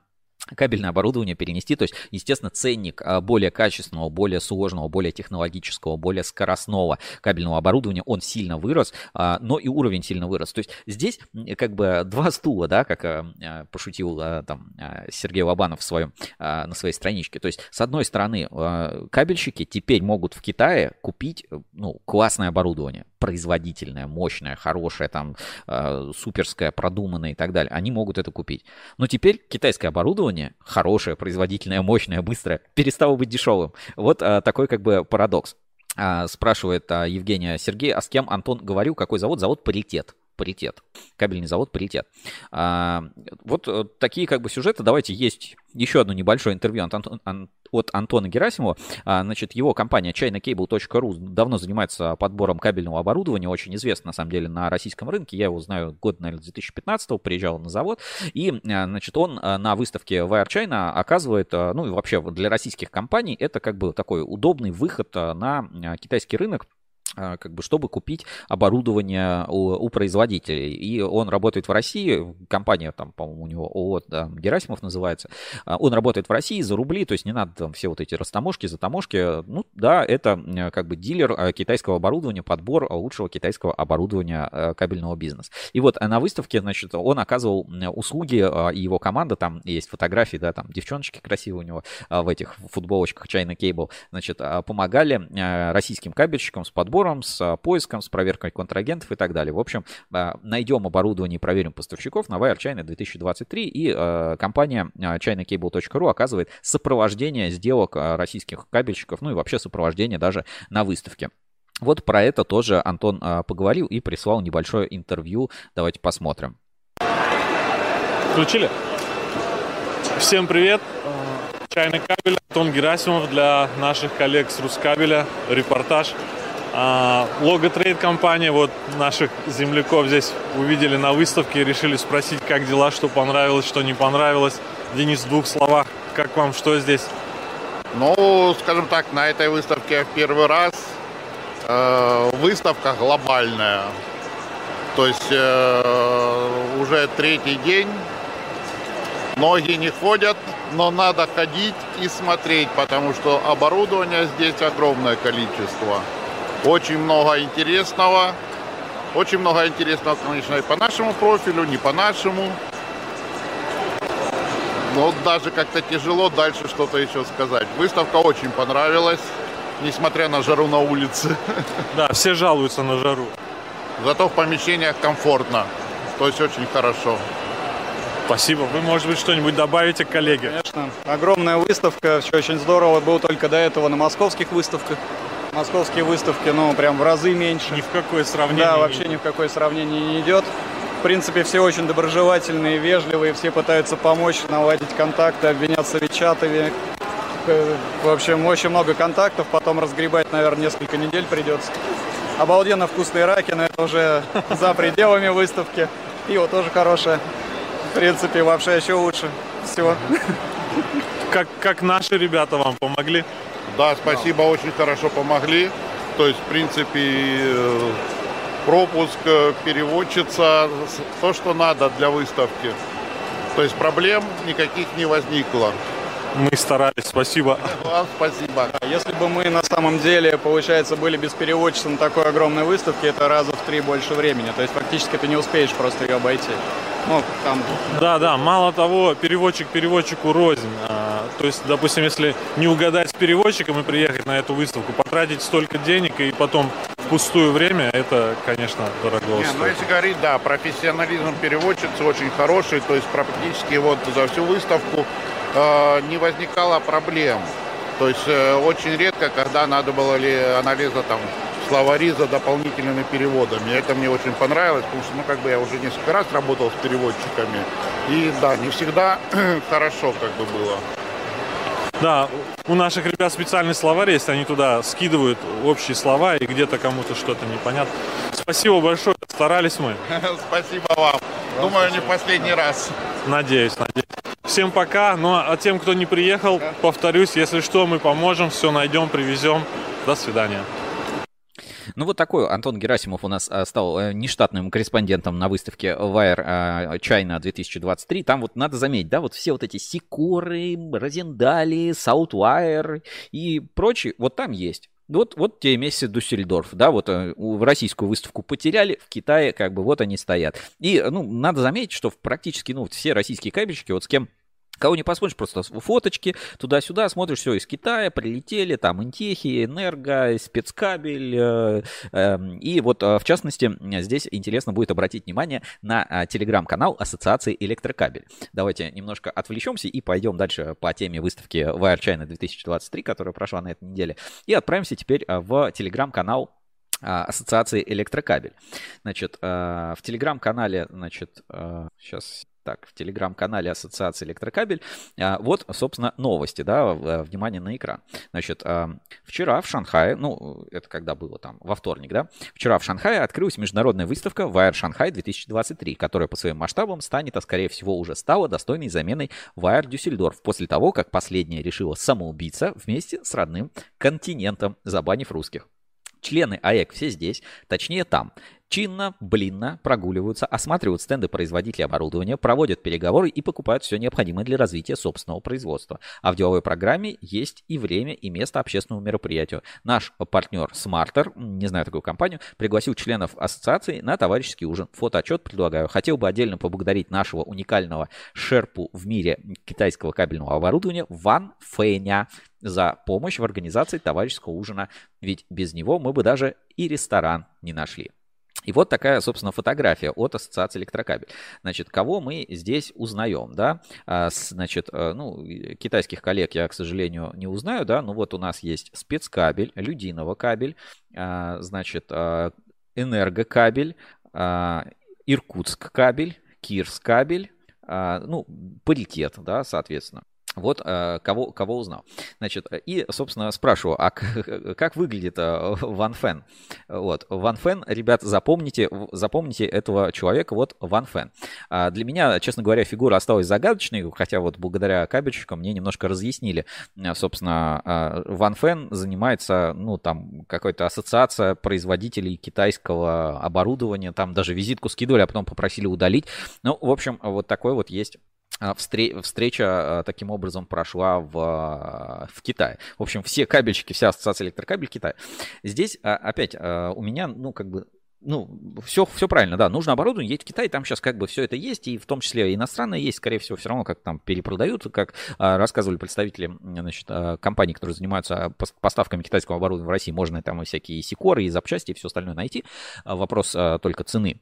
кабельное оборудование перенести, то есть, естественно, ценник а, более качественного, более сложного, более технологического, более скоростного кабельного оборудования, он сильно вырос, а, но и уровень сильно вырос. То есть здесь как бы два стула, да, как а, пошутил там Сергей Лобанов в своем, на своей страничке. То есть, с одной стороны, кабельщики теперь могут в Китае купить э, ну, классное оборудование, производительное, мощное, хорошее, там, суперское, продуманное и так далее. Они могут это купить. Но теперь китайское оборудование, хорошее, производительное, мощное, быстрое, перестало быть дешевым. Вот э, такой как бы парадокс. А, спрашивает а, Евгения Сергей, а с кем Антон говорил, какой завод? Завод «Паритет». Паритет. Кабельный завод «Паритет». А, вот э, такие как бы сюжеты. Давайте есть еще одно небольшое интервью от, Антон- Ан- от Антона Герасимова. А, значит, его компания ChinaCable.ru давно занимается подбором кабельного оборудования, очень известна на самом деле на российском рынке. Я его знаю год, наверное, 2015 приезжал на завод. И, а, значит, он а, на выставке Wire China оказывает, а, ну и вообще для российских компаний это как бы такой удобный выход на китайский рынок как бы, чтобы купить оборудование у, у производителей. И он работает в России, компания там, по-моему, у него ООО да, Герасимов называется. А, Он работает в России за рубли, то есть не надо там все вот эти растаможки, затаможки. Ну, да, это э, как бы дилер э, китайского оборудования, подбор лучшего китайского оборудования э, кабельного бизнеса. И вот на выставке, значит, он оказывал услуги, э, и его команда, там есть фотографии, да, там девчоночки красивые у него в этих футболочках China Cable, значит, помогали российским кабельщикам с подбором, с э, поиском, с проверкой контрагентов и так далее. В общем, э, найдем оборудование и проверим поставщиков на Wire China 2023, и э, компания ChinaCable.ru оказывает сопровождение сделок российских кабельщиков, ну и вообще сопровождение даже на выставке. Вот про это тоже Антон поговорил и прислал небольшое интервью. Давайте посмотрим. Включили? Всем привет. Чайный кабель, Антон Герасимов для наших коллег с Рускабеля. Репортаж. А, Логотрейд компания, вот наших земляков здесь увидели на выставке и решили спросить, как дела, что понравилось, что не понравилось. Денис, в двух словах, как вам, что здесь? Ну, скажем так, на этой выставке в первый раз э, выставка глобальная. То есть э, уже третий день. Многие не ходят, но надо ходить и смотреть, потому что оборудования здесь огромное количество. Очень много интересного. Очень много интересного, конечно, и по нашему профилю, не по нашему. Но даже как-то тяжело дальше что-то еще сказать. Выставка очень понравилась, несмотря на жару на улице. (laughs) Да, все жалуются на жару. Зато в помещениях комфортно. То есть очень хорошо. Спасибо. Вы, может быть, что-нибудь добавите, коллеги? Конечно. Огромная выставка, все очень здорово. Был только до этого на московских выставках. Московские выставки, ну, прям в разы меньше. Ни в какое сравнение. Да, вообще ни в какое сравнение не идет. В принципе, все очень доброжелательные, вежливые, все пытаются помочь, наладить контакты, обменяться вичатами. Э, В общем, очень много контактов, потом разгребать, наверное, несколько недель придется. Обалденно вкусные раки, но это уже (laughs) за пределами выставки. Пиво тоже хорошее. В принципе, вообще еще лучше. Все. Как, как наши ребята вам помогли? Да, спасибо, очень хорошо помогли. То есть, в принципе, э, пропуск, э, переводчица, то, что надо для выставки. То есть проблем никаких не возникло. Мы старались, спасибо. Вам спасибо. Если бы мы на самом деле, получается, были без переводчицы на такой огромной выставке, это раза в три больше времени. То есть фактически ты не успеешь просто ее обойти. Ну, там... Да, да, мало того, переводчик переводчику рознь. А, то есть, допустим, если не угадать с переводчиком и приехать на эту выставку, потратить столько денег и потом впустую время, это, конечно, дорого Не, ну стоит. если говорить, да, профессионализм переводчицы очень хороший, то есть практически вот за всю выставку э, не возникало проблем. То есть э, очень редко, когда надо было ли анализа там словари за дополнительными переводами. Это мне очень понравилось, потому что, ну, как бы я уже несколько раз работал с переводчиками. И да, не всегда (clears throat) хорошо как бы было. Да, у наших ребят специальный словарь есть, они туда скидывают общие слова и где-то кому-то что-то непонятно. Спасибо большое, старались мы. (laughs) Спасибо вам. Думаю, не последний раз. Надеюсь, надеюсь. Всем пока. Ну а тем, кто не приехал, повторюсь, если что, мы поможем, все найдем, привезем. До свидания. Ну вот такой Антон Герасимов у нас а, стал э, нештатным корреспондентом на выставке Wire а, China 2023. Там вот надо заметить, да, вот все вот эти Сикоры, Розендали, Саутвайер и прочие, вот там есть. Вот, вот те месяцы Дюссельдорф, да, вот э, в российскую выставку потеряли, в Китае как бы вот они стоят. И, ну, надо заметить, что практически, ну, все российские кабельщики, вот с кем Кого не посмотришь, просто фоточки туда-сюда, смотришь, все из Китая, прилетели, там Интехи, Энерго, спецкабель. э, эм, И вот, э, в частности, здесь интересно будет обратить внимание на а, телеграм-канал Ассоциации Электрокабель. Давайте немножко отвлечемся и пойдем дальше по теме выставки Wire China 2023, которая прошла на этой неделе. И отправимся теперь а, в телеграм-канал а, Ассоциации Электрокабель. Значит, а, в телеграм-канале, значит, сейчас так, в телеграм-канале Ассоциации Электрокабель. а, Вот, собственно, новости, да, э, внимание на экран. Значит, а, вчера в Шанхае, ну, это когда было там, во вторник, да, вчера в Шанхае открылась международная выставка Wire Shanghai 2023, которая по своим масштабам станет, а скорее всего уже стала достойной заменой Wire Düsseldorf после того, как последняя решила самоубийца вместе с родным континентом, забанив русских. Члены АЭК все здесь, точнее там. Чинно, блинно прогуливаются, осматривают стенды производителей оборудования, проводят переговоры и покупают все необходимое для развития собственного производства. А в деловой программе есть и время, и место общественному мероприятию. Наш партнер Smarter, не знаю такую компанию, пригласил членов ассоциации на товарищеский ужин. Фотоотчет предлагаю. Хотел бы отдельно поблагодарить нашего уникального шерпу в мире китайского кабельного оборудования Ван Фэня за помощь в организации товарищеского ужина. Ведь без него мы бы даже и ресторан не нашли. И вот такая, собственно, фотография от Ассоциации Электрокабель. Значит, кого мы здесь узнаем, да? А, Значит, э, ну, китайских коллег я, к сожалению, не узнаю, да? Ну вот у нас есть спецкабель, Людиново кабель, а, значит, а, Энергокабель, Иркутск кабель, Кирс кабель, ну, паритет, да, соответственно. Вот э, кого, кого узнал. Значит, э, и, собственно, спрашиваю, а (laughs) как выглядит э, Ван Фен? Вот, Ван Фен, ребят, запомните, запомните этого человека, вот Ван Фен. А Для меня, честно говоря, фигура осталась загадочной, хотя вот благодаря кабельщикам мне немножко разъяснили. Собственно, Ван Фен занимается, ну, там, какой-то ассоциация производителей китайского оборудования, там даже визитку скидывали, а потом попросили удалить. Ну, в общем, вот такой вот есть Встреча а, таким образом прошла в, а, в Китае. В общем, все кабельщики, вся ассоциация электрокабель Китая. Здесь а, опять а, у меня, ну, как бы, ну, все, все правильно, да, нужно оборудование, едь в Китай, там сейчас как бы все это есть, и в том числе иностранное есть, скорее всего, все равно как там перепродают, как а, рассказывали представители, значит, а, компаний, которые занимаются пос- поставками китайского оборудования в России, можно там и всякие сикоры, и запчасти, и все остальное найти. А, Вопрос а, только цены.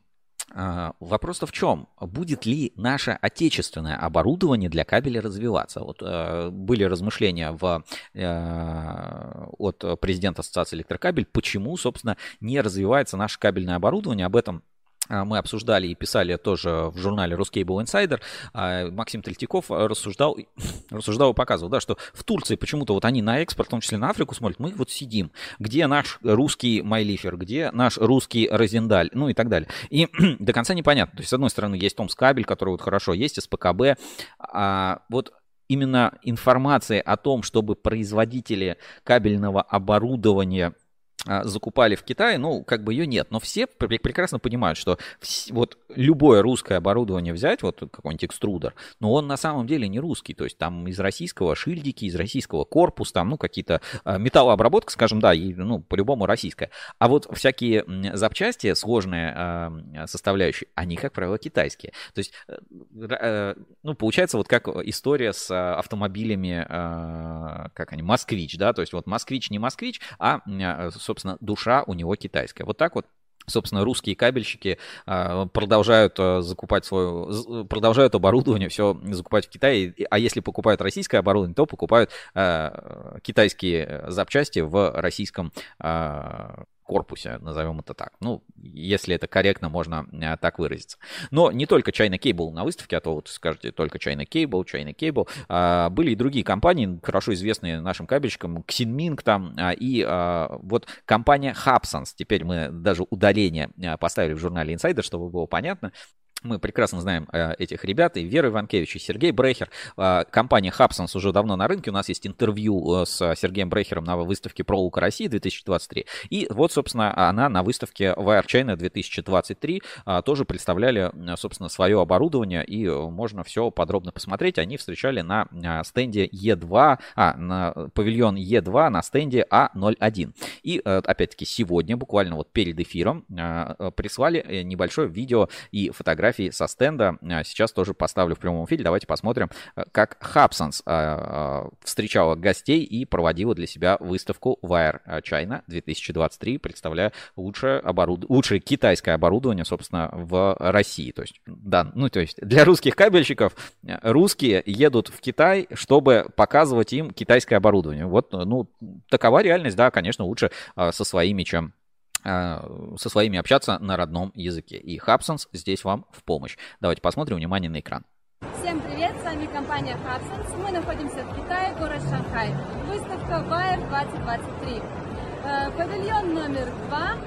А, вопрос-то в чем? Будет ли наше отечественное оборудование для кабеля развиваться? Вот э, были размышления в, э, от президента Ассоциации электрокабель, почему, собственно, не развивается наше кабельное оборудование. Об этом мы обсуждали и писали тоже в журнале Ruscable Insider. А, Максим Тальтиков рассуждал, (laughs) рассуждал и показывал, да, что в Турции почему-то вот они на экспорт, в том числе на Африку смотрят, мы вот сидим, где наш русский Майлифер, где наш русский Розендаль, ну и так далее. И (clears throat) до конца непонятно. То есть, с одной стороны, есть Томскабель, который вот хорошо, есть СПКБ, а вот именно информация о том, чтобы производители кабельного оборудования а, закупали в Китае, ну, как бы ее нет. Но все прекрасно понимают, что вот любое русское оборудование взять, вот какой-нибудь экструдер, но он на самом деле не русский. То есть там из российского шильдики, из российского корпуса, там, ну, какие-то а, металлообработка, скажем, да, и, ну, по-любому российская. А вот всякие запчасти, сложные э, составляющие, они, как правило, китайские. То есть, э, э, ну, получается вот как история с автомобилями, как они, Москвич, да, то есть вот Москвич не Москвич, а, собственно, душа у него китайская. Вот так вот Собственно, русские кабельщики а, продолжают а, закупать свое, продолжают оборудование все закупать в Китае. А если покупают российское оборудование, то покупают а, китайские запчасти в российском корпусе, назовем это так. Ну, если это корректно, можно э, так выразиться. Но не только China Cable на выставке, а то вот скажете только China Cable, China Cable. А, были и другие компании, хорошо известные нашим кабельщикам, Xinming там, а, и а, вот компания Hubsons. Теперь мы даже ударение э, поставили в журнале Insider, чтобы было понятно. Мы прекрасно знаем э, этих ребят, и Вера Иванкевич, и Сергей Брехер. Э, компания Hubsons уже давно на рынке. У нас есть интервью э, с Сергеем Брехером на выставке ProLook России 2023. И вот, собственно, она на выставке Wire China 2023 э, тоже представляли, э, собственно, свое оборудование, и э, можно все подробно посмотреть. Они встречали на э, стенде Е2, а, на павильон Е2 на стенде А01. И, э, опять-таки, сегодня, буквально вот перед эфиром, э, прислали небольшое видео и фотографии фотографий со стенда. А, сейчас тоже поставлю в прямом эфире. Давайте посмотрим, э, как а, а, встречала гостей и проводила для себя выставку Wire China 2023, представляя лучшее, оборуд... лучшее китайское оборудование, собственно, в России. То есть, да, ну, то есть для русских кабельщиков э, русские едут в Китай, чтобы показывать им китайское оборудование. Вот, ну, такова реальность, да, конечно, лучше со своими, чем со своими общаться на родном языке. И Hubsons здесь вам в помощь. Давайте посмотрим, внимание на экран. Всем привет, с вами компания Hubsons. Мы находимся в Китае, город Шанхай. Выставка Wire 2023. Э, павильон номер два,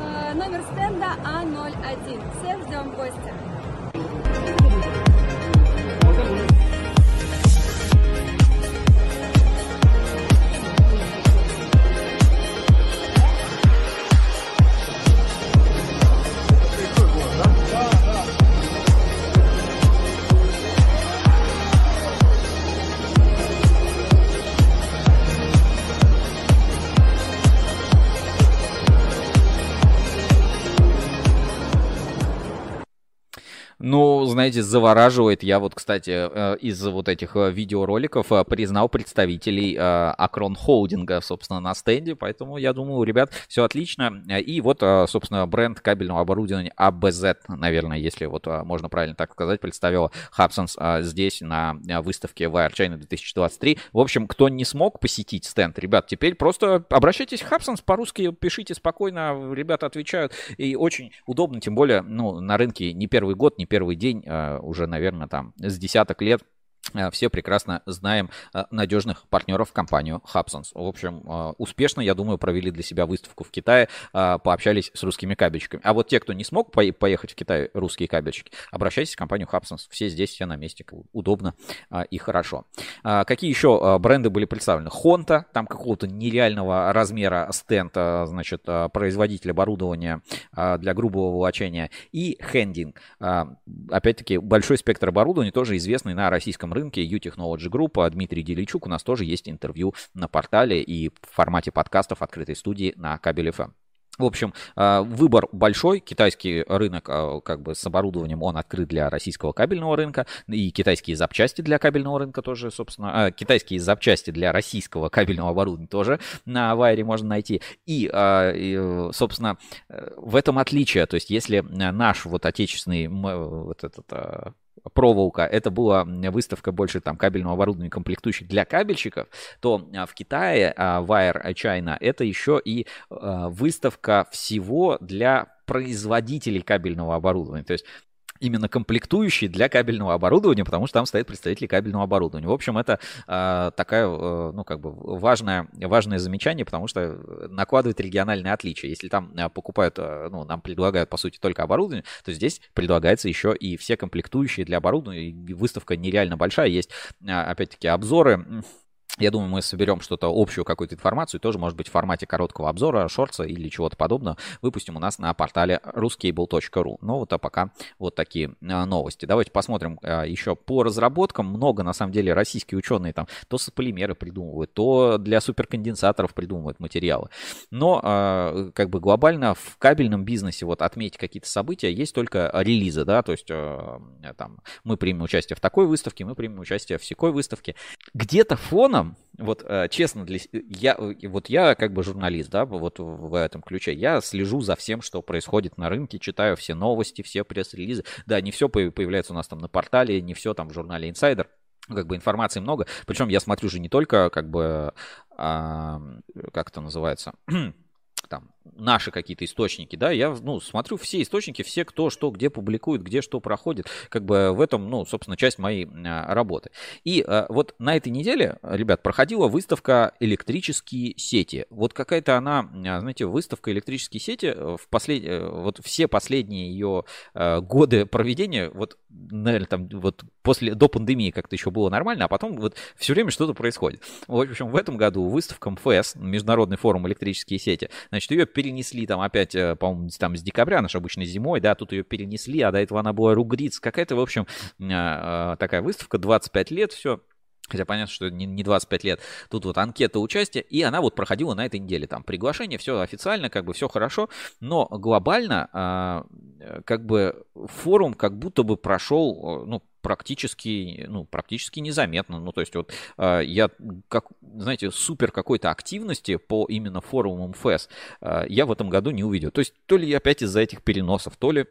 э, номер стенда А01. Всех ждем в гости. Ну, знаете, завораживает. Я вот, кстати, э, из вот этих э, видеороликов э, признал представителей Акрон Холдинга, собственно, на стенде. Поэтому я думаю, ребят, все отлично. И вот, собственно, бренд кабельного оборудования ABZ, наверное, если вот можно правильно так сказать, представила Hubsons здесь на выставке Wire China 2023. В общем, кто не смог посетить стенд, ребят, теперь просто обращайтесь в Hubsons по-русски, пишите спокойно, ребята отвечают. И очень удобно, тем более, ну, на рынке не первый год, не первый день, а, уже, наверное, там с десяток лет все прекрасно знаем э, надежных партнеров компанию Hubsons. В общем, э, успешно, я думаю, провели для себя выставку в Китае, пообщались с русскими кабельщиками. А вот те, кто не смог поехать в Китай, русские кабельщики, обращайтесь в компанию Hubsons. Все здесь, все на месте, удобно и хорошо. Какие еще бренды были представлены? Honda, там какого-то нереального размера стенд, значит, производитель оборудования для грубого волочения. И Handing. Опять-таки, большой спектр оборудования, тоже известный на российском рынке U-Technology Group. А Дмитрий Деличук. У нас тоже есть интервью на портале и в формате подкастов открытой студии на Кабель FM. В общем, а, выбор большой. Китайский рынок, а, как бы с оборудованием, он открыт для российского кабельного рынка. И китайские запчасти для кабельного рынка тоже, собственно, китайские запчасти для российского кабельного оборудования тоже на Вайре можно найти. И, собственно, в этом отличие. То есть, если наш вот отечественный вот этот проволока, это была выставка больше там кабельного оборудования комплектующих для кабельщиков, то а, в Китае а, Wire China это еще и а, выставка всего для производителей кабельного оборудования. То есть именно комплектующие для кабельного оборудования, потому что там стоят представители кабельного оборудования. В общем, это э, такая, э, ну, как бы важное, важное замечание, потому что накладывает региональные отличия. Если там э, покупают, э, ну, нам предлагают, по сути, только оборудование, то здесь предлагается еще и все комплектующие для оборудования. Выставка нереально большая, есть, э, опять-таки, обзоры я думаю, мы соберем что-то, общую какую-то информацию, тоже, может быть, в формате короткого обзора, шорца или чего-то подобного, выпустим у нас на портале ruscable.ru. Ну вот, а пока вот такие а, новости. Давайте посмотрим а, еще по разработкам. Много, на самом деле, российские ученые там то полимеры придумывают, то для суперконденсаторов придумывают материалы. Но, а, как бы глобально в кабельном бизнесе вот отметить какие-то события есть только релизы, да, то есть там мы примем участие в такой выставке, мы примем участие в секой выставке. Где-то фоном вот э, честно, для, я, вот я как бы журналист, да, вот в этом ключе, я слежу за всем, что происходит на рынке, читаю все новости, все пресс-релизы. Да, не все появляется у нас там на портале, не все там в журнале Insider, как бы информации много. Причем я смотрю же не только как бы, а, как это называется, (clears throat) там, наши какие-то источники, да, я, ну, смотрю все источники, все, кто что, где публикует, где что проходит, как бы в этом, ну, собственно, часть моей а, работы. И а, вот на этой неделе, ребят, проходила выставка «Электрические сети». Вот какая-то она, а, знаете, выставка «Электрические сети», э, в послед... Э, вот все последние ее а, годы проведения, вот, наверное, там, вот после, до пандемии как-то еще было нормально, а потом вот все время что-то происходит. В общем, в этом году выставка МФС, Международный форум «Электрические сети», значит, ее перенесли там опять, э, по-моему, там с декабря, же обычно зимой, да, тут ее перенесли, а до этого она была Ругриц. Какая-то, в общем, а, а, такая выставка, 25 лет, все. Хотя понятно, что не 25 лет. Тут вот анкета участия, и она вот проходила на этой неделе. Там приглашение, все официально, как бы все хорошо. Но глобально, а, как бы форум как будто бы прошел, э, ну, практически, ну, практически незаметно. Ну, то есть вот э, я, как, знаете, супер какой-то активности по именно форумам ФЭС э, я в этом году не увидел. То есть то ли опять из-за этих переносов, то ли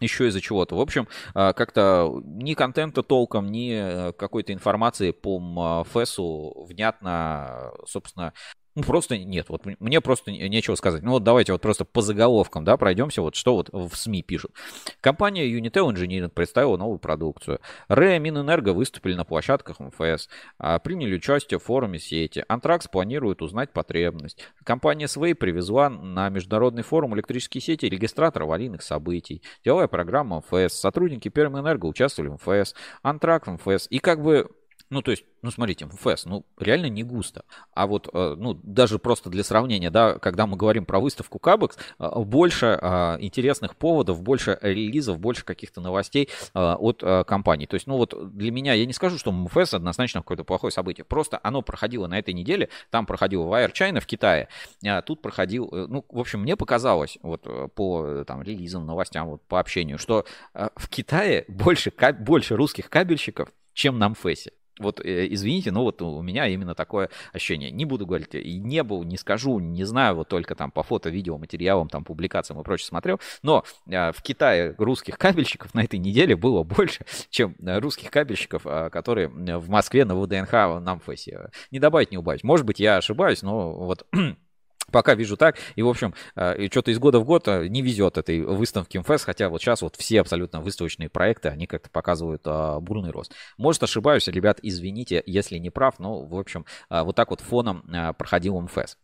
еще из-за чего-то. В общем, как-то ни контента толком, ни какой-то информации по ФЭСу внятно, собственно, ну, просто нет. Вот мне просто нечего сказать. Ну, вот давайте вот просто по заголовкам, да, пройдемся. Вот что вот в СМИ пишут. Компания Unitel Engineering представила новую продукцию. РЭ Минэнерго выступили на площадках МФС, а, приняли участие в форуме сети. Антракс планирует узнать потребность. Компания Sway привезла на международный форум электрические сети регистратор аварийных событий. Деловая программа МФС. Сотрудники Пермэнерго участвовали в МФС. Антрак в МФС. И как бы ну, то есть, ну, смотрите, МФС, ну, реально не густо. А вот, э, ну, даже просто для сравнения, да, когда мы говорим про выставку Кабекс, э, больше э, интересных поводов, больше релизов, больше каких-то новостей от компаний. То есть, ну, вот для меня, я не скажу, что МФС однозначно какое-то плохое событие. Просто оно проходило на этой неделе, там проходил Wire China в Китае, а тут проходил, ну, в общем, мне показалось, вот по там релизам, новостям, вот по общению, что в Китае больше, больше русских кабельщиков, чем на МФСе. Вот, э, извините, но вот у меня именно такое ощущение. Не буду говорить, и не был, не скажу, не знаю, вот только там по фото, видео, материалам, там, публикациям и прочее смотрел, но э, в Китае русских кабельщиков на этой неделе было (laughs) больше, чем русских кабельщиков, э, которые в Москве на ВДНХ на МФЭСе. Не добавить, не убавить. Может быть, я ошибаюсь, но вот (clears throat) (laughs) Пока вижу так. И, в общем, э, и что-то из года в год э, не везет этой выставке МФС, хотя вот сейчас вот все абсолютно выставочные проекты, они как-то показывают а, бурный рост. Может, ошибаюсь, ребят, извините, если не прав, но, в общем, вот так вот фоном проходил МФС.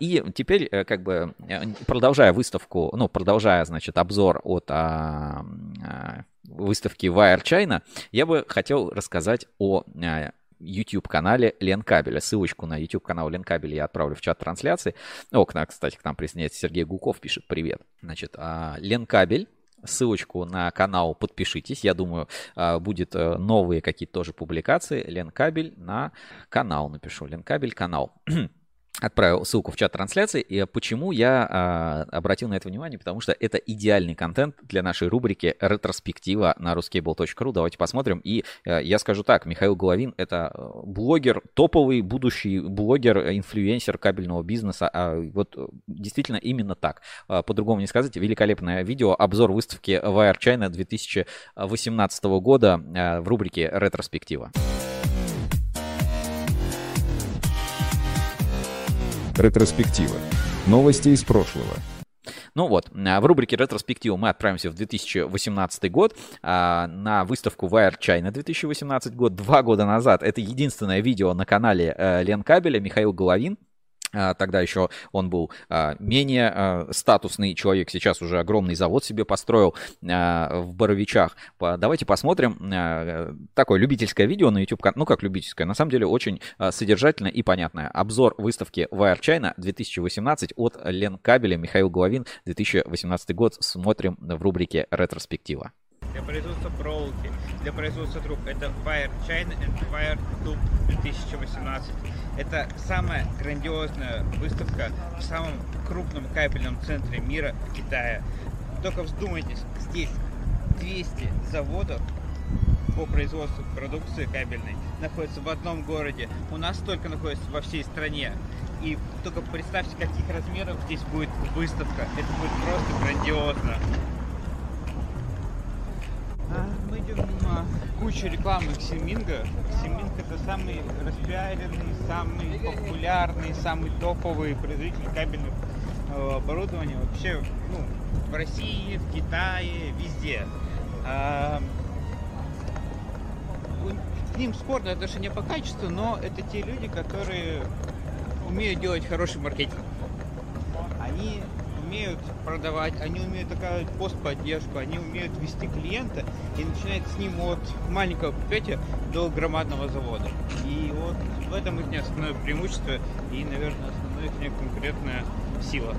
И теперь, как бы, продолжая выставку, ну, продолжая, значит, обзор от а, выставки Wire China, я бы хотел рассказать о YouTube-канале Ленкабеля. Ссылочку на YouTube-канал Ленкабеля я отправлю в чат трансляции. О, кстати, к нам присоединяется Сергей Гуков, пишет привет. Значит, а, Ленкабель ссылочку на канал подпишитесь. Я думаю, а, будет э, новые какие-то тоже публикации. Ленкабель на канал напишу. Ленкабель канал. (clears throat) отправил ссылку в чат трансляции. И почему я а, обратил на это внимание? Потому что это идеальный контент для нашей рубрики «Ретроспектива» на ruscable.ru. Давайте посмотрим. И а, я скажу так, Михаил Головин — это э, блогер, топовый будущий блогер, инфлюенсер кабельного бизнеса. А вот э, действительно именно так. А, по-другому не сказать. Великолепное видео, обзор выставки Wire China 2018 года а, в рубрике «Ретроспектива». Ретроспектива. Новости из прошлого. Ну вот, а, в рубрике ретроспектива мы отправимся в 2018 год а, на выставку Wire China 2018 год, два года назад. Это единственное видео на канале э, Лен Кабеля, Михаил Головин. А, тогда еще он был а, менее а, статусный человек, сейчас уже огромный завод себе построил в Боровичах. Давайте посмотрим такое любительское видео на YouTube, ну как любительское, на самом деле очень содержательное и понятное. Обзор выставки Wire China 2018 от Лен Кабеля, Михаил Головин, 2018 год. Смотрим в рубрике «Ретроспектива». Для производства проволоки, для производства труб это Wire China and Wire Tube 2018. Это самая грандиозная выставка в самом крупном кабельном центре мира Китая. Только вздумайтесь, здесь 200 заводов по производству продукции кабельной находятся в одном городе. У нас только находится во всей стране. И только представьте, каких размеров здесь будет выставка. Это будет просто грандиозно. А, мы идем мимо кучи рекламы Ксиминга. Ксиминг это самый распиаренный, самый популярный, самый топовый производитель кабельных э, оборудования вообще ну, в России, в Китае, везде. А, к ним спорное отношение по качеству, но это те люди, которые умеют делать хороший маркетинг. Они умеют продавать, они умеют оказывать постподдержку, они умеют вести клиента и начинать с ним от маленького предприятия до громадного завода. И вот в этом их основное преимущество и, наверное, основная их конкурентная сила.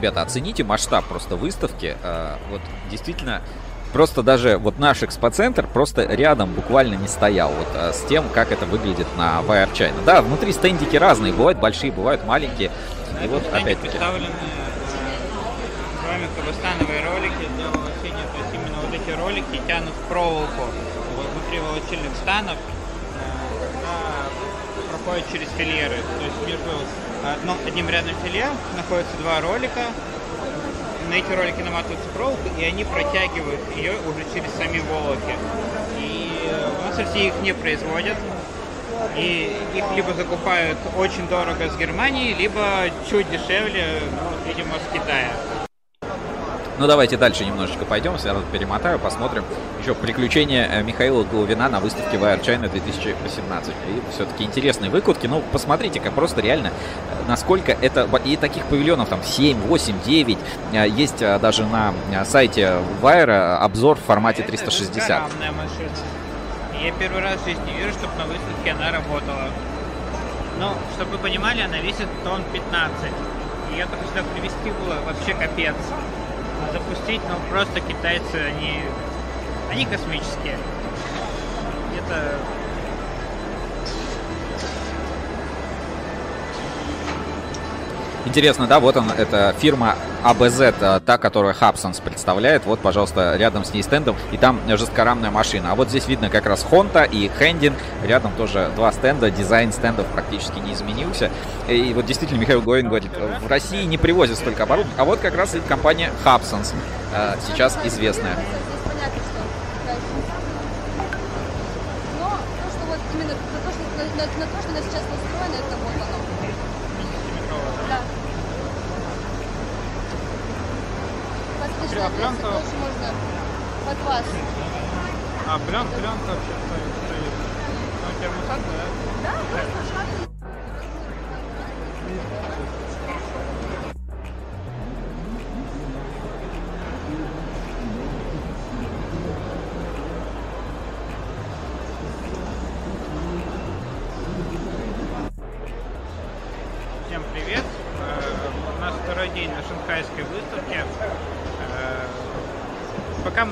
Ребята, оцените масштаб просто выставки. А, вот действительно, просто даже вот наш экспоцентр просто рядом буквально не стоял вот а, с тем, как это выглядит на Wire China. Да, внутри стендики разные, бывают большие, бывают маленькие. И вот опять-таки... представлены с вами становые ролики для волочения, то есть именно вот эти ролики тянут проволоку внутри волочильных станов, э, проходят через фильеры, то есть между одном, одним рядом филе находятся два ролика. На эти ролики наматывается проволока, и они протягивают ее уже через сами волоки. И у нас в России их не производят. И их либо закупают очень дорого с Германии, либо чуть дешевле, ну, видимо, с Китая. Ну, давайте дальше немножечко пойдем, сразу перемотаю, посмотрим еще приключения э, Михаила Головина на выставке Wire China 2018. И все-таки интересные выкладки. Ну, посмотрите-ка, просто реально, э, насколько это... И таких павильонов там 7, 8, 9. Есть э, даже на сайте Wire обзор в формате 360. Это Я первый раз в жизни вижу, чтобы на выставке она работала. Ну, чтобы вы понимали, она весит тонн 15. Ее только сюда привезти было вообще капец запустить, но просто китайцы, они, они космические. Это Интересно, да, вот он, это фирма ABZ, а та, которая Hubsons представляет. Вот, пожалуйста, рядом с ней стендом, и там жесткорамная машина. А вот здесь видно как раз Honda и Хендин. Рядом тоже два стенда, дизайн стендов практически не изменился. И вот действительно Михаил Гоин говорит, в России не привозят столько оборудования. А вот как раз и компания Hubsons, э, сейчас известная. на, на то, что она сейчас настроена, это вот оно. Да. А пленка... тоже можно под вас. А плен, пленка вообще стоит. Ну, термосат, да? Да, просто шаг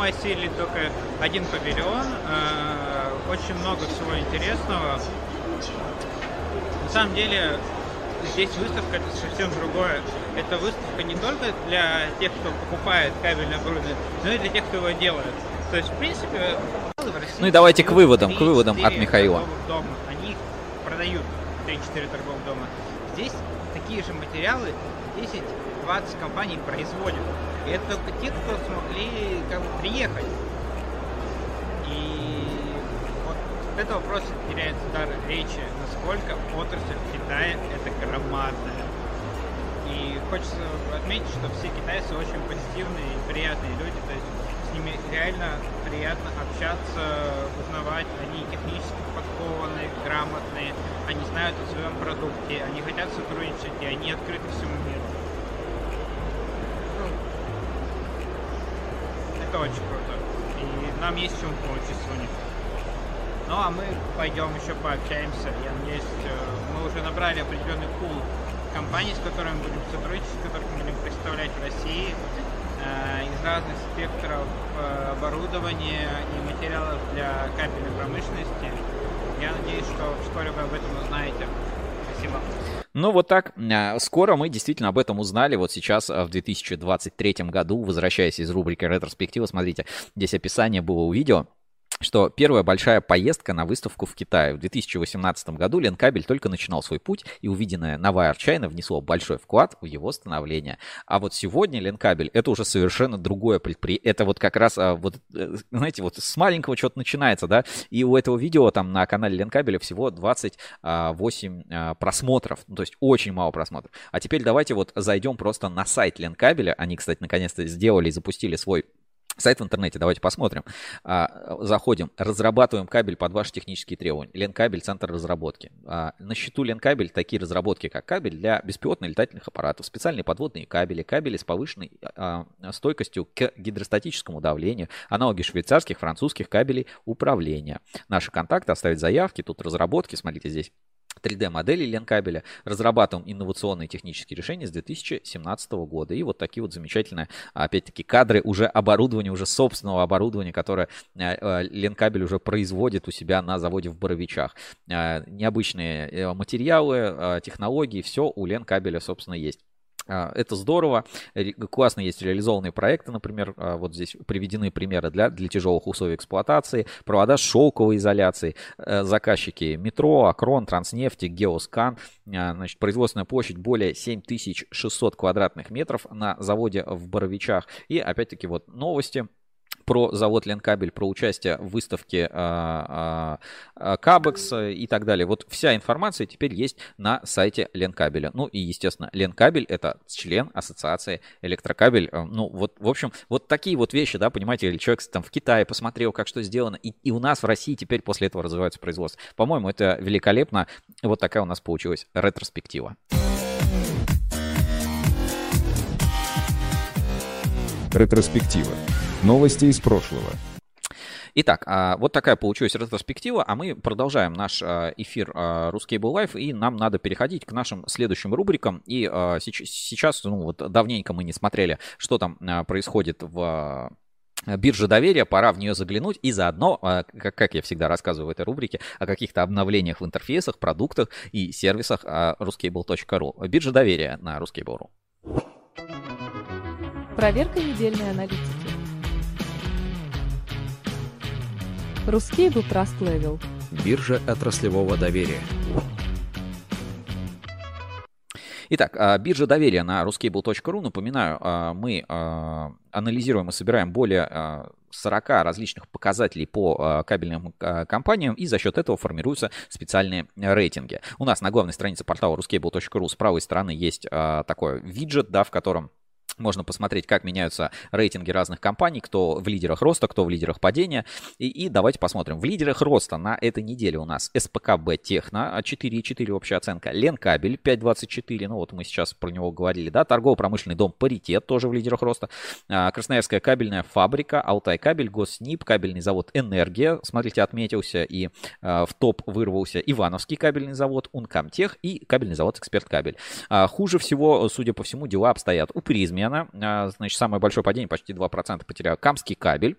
Осилили только один павильон, очень много всего интересного. На самом деле, здесь выставка это совсем другое. Это выставка не только для тех, кто покупает кабельное оборудование, но и для тех, кто его делает. То есть, в принципе, ну и давайте к выводам, к выводам от Михаила. Дома. Они продают 3-4 торговых дома. Здесь такие же материалы 10-20 компаний производят. Это только те, кто смогли как бы, приехать. И вот от этого просто теряется дар речи, насколько отрасль в Китае это громадная. И хочется отметить, что все китайцы очень позитивные и приятные люди. То есть с ними реально приятно общаться, узнавать. Они технически подкованные, грамотные, они знают о своем продукте, они хотят сотрудничать, и они открыты всему миру. Ну, это очень круто. И нам есть чем поучиться у них. Ну а мы пойдем еще пообщаемся. Я надеюсь, э, мы уже набрали определенный пул компаний, с которыми будем сотрудничать, с которыми будем представлять в России э, из разных спектров э, оборудования и материалов для кабельной промышленности. Я надеюсь, что вскоре вы об этом узнаете. Спасибо. Ну вот так, а, скоро мы действительно об этом узнали. Вот сейчас а, в 2023 году, возвращаясь из рубрики ретроспектива, смотрите, здесь описание было у видео что первая большая поездка на выставку в Китае. В 2018 году Ленкабель только начинал свой путь, и увиденное на Wire China внесло большой вклад в его становление. А вот сегодня Ленкабель это уже совершенно другое предприятие. Это вот как раз, а, вот, э, знаете, вот с маленького что-то начинается, да, и у этого видео там на канале Ленкабеля всего 28 а, просмотров, ну, то есть очень мало просмотров. А теперь давайте вот зайдем просто на сайт Ленкабеля. Они, кстати, наконец-то сделали и запустили свой Сайт в интернете, давайте посмотрим. А, заходим, разрабатываем кабель под ваши технические требования. Ленкабель, центр разработки. А, на счету Ленкабель такие разработки, как кабель для беспилотных летательных аппаратов, специальные подводные кабели, кабели с повышенной а, стойкостью к гидростатическому давлению, аналоги швейцарских, французских кабелей управления. Наши контакты, оставить заявки, тут разработки, смотрите здесь 3D-модели ленкабеля, разрабатываем инновационные технические решения с 2017 года. И вот такие вот замечательные, опять-таки, кадры уже оборудования, уже собственного оборудования, которое э, э, ленкабель уже производит у себя на заводе в Боровичах. Э, необычные материалы, технологии, все у ленкабеля, собственно, есть. А, это здорово. Классно есть реализованные проекты, например, а, вот здесь приведены примеры для, для тяжелых условий эксплуатации. Провода шелковой изоляцией. Э, заказчики Метро, Акрон, Транснефти, Геоскан. А, значит, производственная площадь более 7600 квадратных метров на заводе в Боровичах. И опять-таки вот новости про завод Ленкабель, про участие в выставке а, а, а, Кабекс и так далее. Вот вся информация теперь есть на сайте Ленкабеля. Ну и, естественно, Ленкабель это член ассоциации Электрокабель. Э, ну вот, в общем, вот такие вот вещи, да, понимаете, или человек там в Китае посмотрел, как что сделано, и, и у нас в России теперь после этого развивается производство. По-моему, это великолепно. Вот такая у нас получилась ретроспектива. Ретроспектива. Новости из прошлого. Итак, а, вот такая получилась ретроспектива, а мы продолжаем наш а, эфир Ruscable Life, и нам надо переходить к нашим следующим рубрикам. И сейчас, ну вот давненько мы не смотрели, что там происходит в бирже доверия, пора в нее заглянуть и заодно, как я всегда рассказываю в этой рубрике, о каких-то обновлениях в интерфейсах, продуктах и сервисах ruscable.ru. Биржа доверия на ruscable.ru. Проверка недельной аналитики. Ruscable Trust Level. Биржа отраслевого доверия. Итак, а, биржа доверия на ruscable.ru. Напоминаю, а, мы а, анализируем и собираем более 40 различных показателей по кабельным компаниям, и за счет этого формируются специальные рейтинги. У нас на главной странице портала ruscable.ru с правой стороны есть такой виджет, да, в котором можно посмотреть, как меняются рейтинги разных компаний, кто в лидерах роста, кто в лидерах падения. И, и давайте посмотрим. В лидерах роста на этой неделе у нас СПКБ Техно 4,4 общая оценка, Ленкабель 5,24, ну вот мы сейчас про него говорили, да, торгово-промышленный дом Паритет тоже в лидерах роста, а, Красноярская кабельная фабрика, Алтай кабель, Госнип, кабельный завод Энергия, смотрите, отметился и а, в топ вырвался Ивановский кабельный завод, Ункамтех и кабельный завод Эксперт Кабель. А, хуже всего, судя по всему, дела обстоят у Призме, Мена. А, значит, самое большое падение, почти 2% потерял Камский кабель.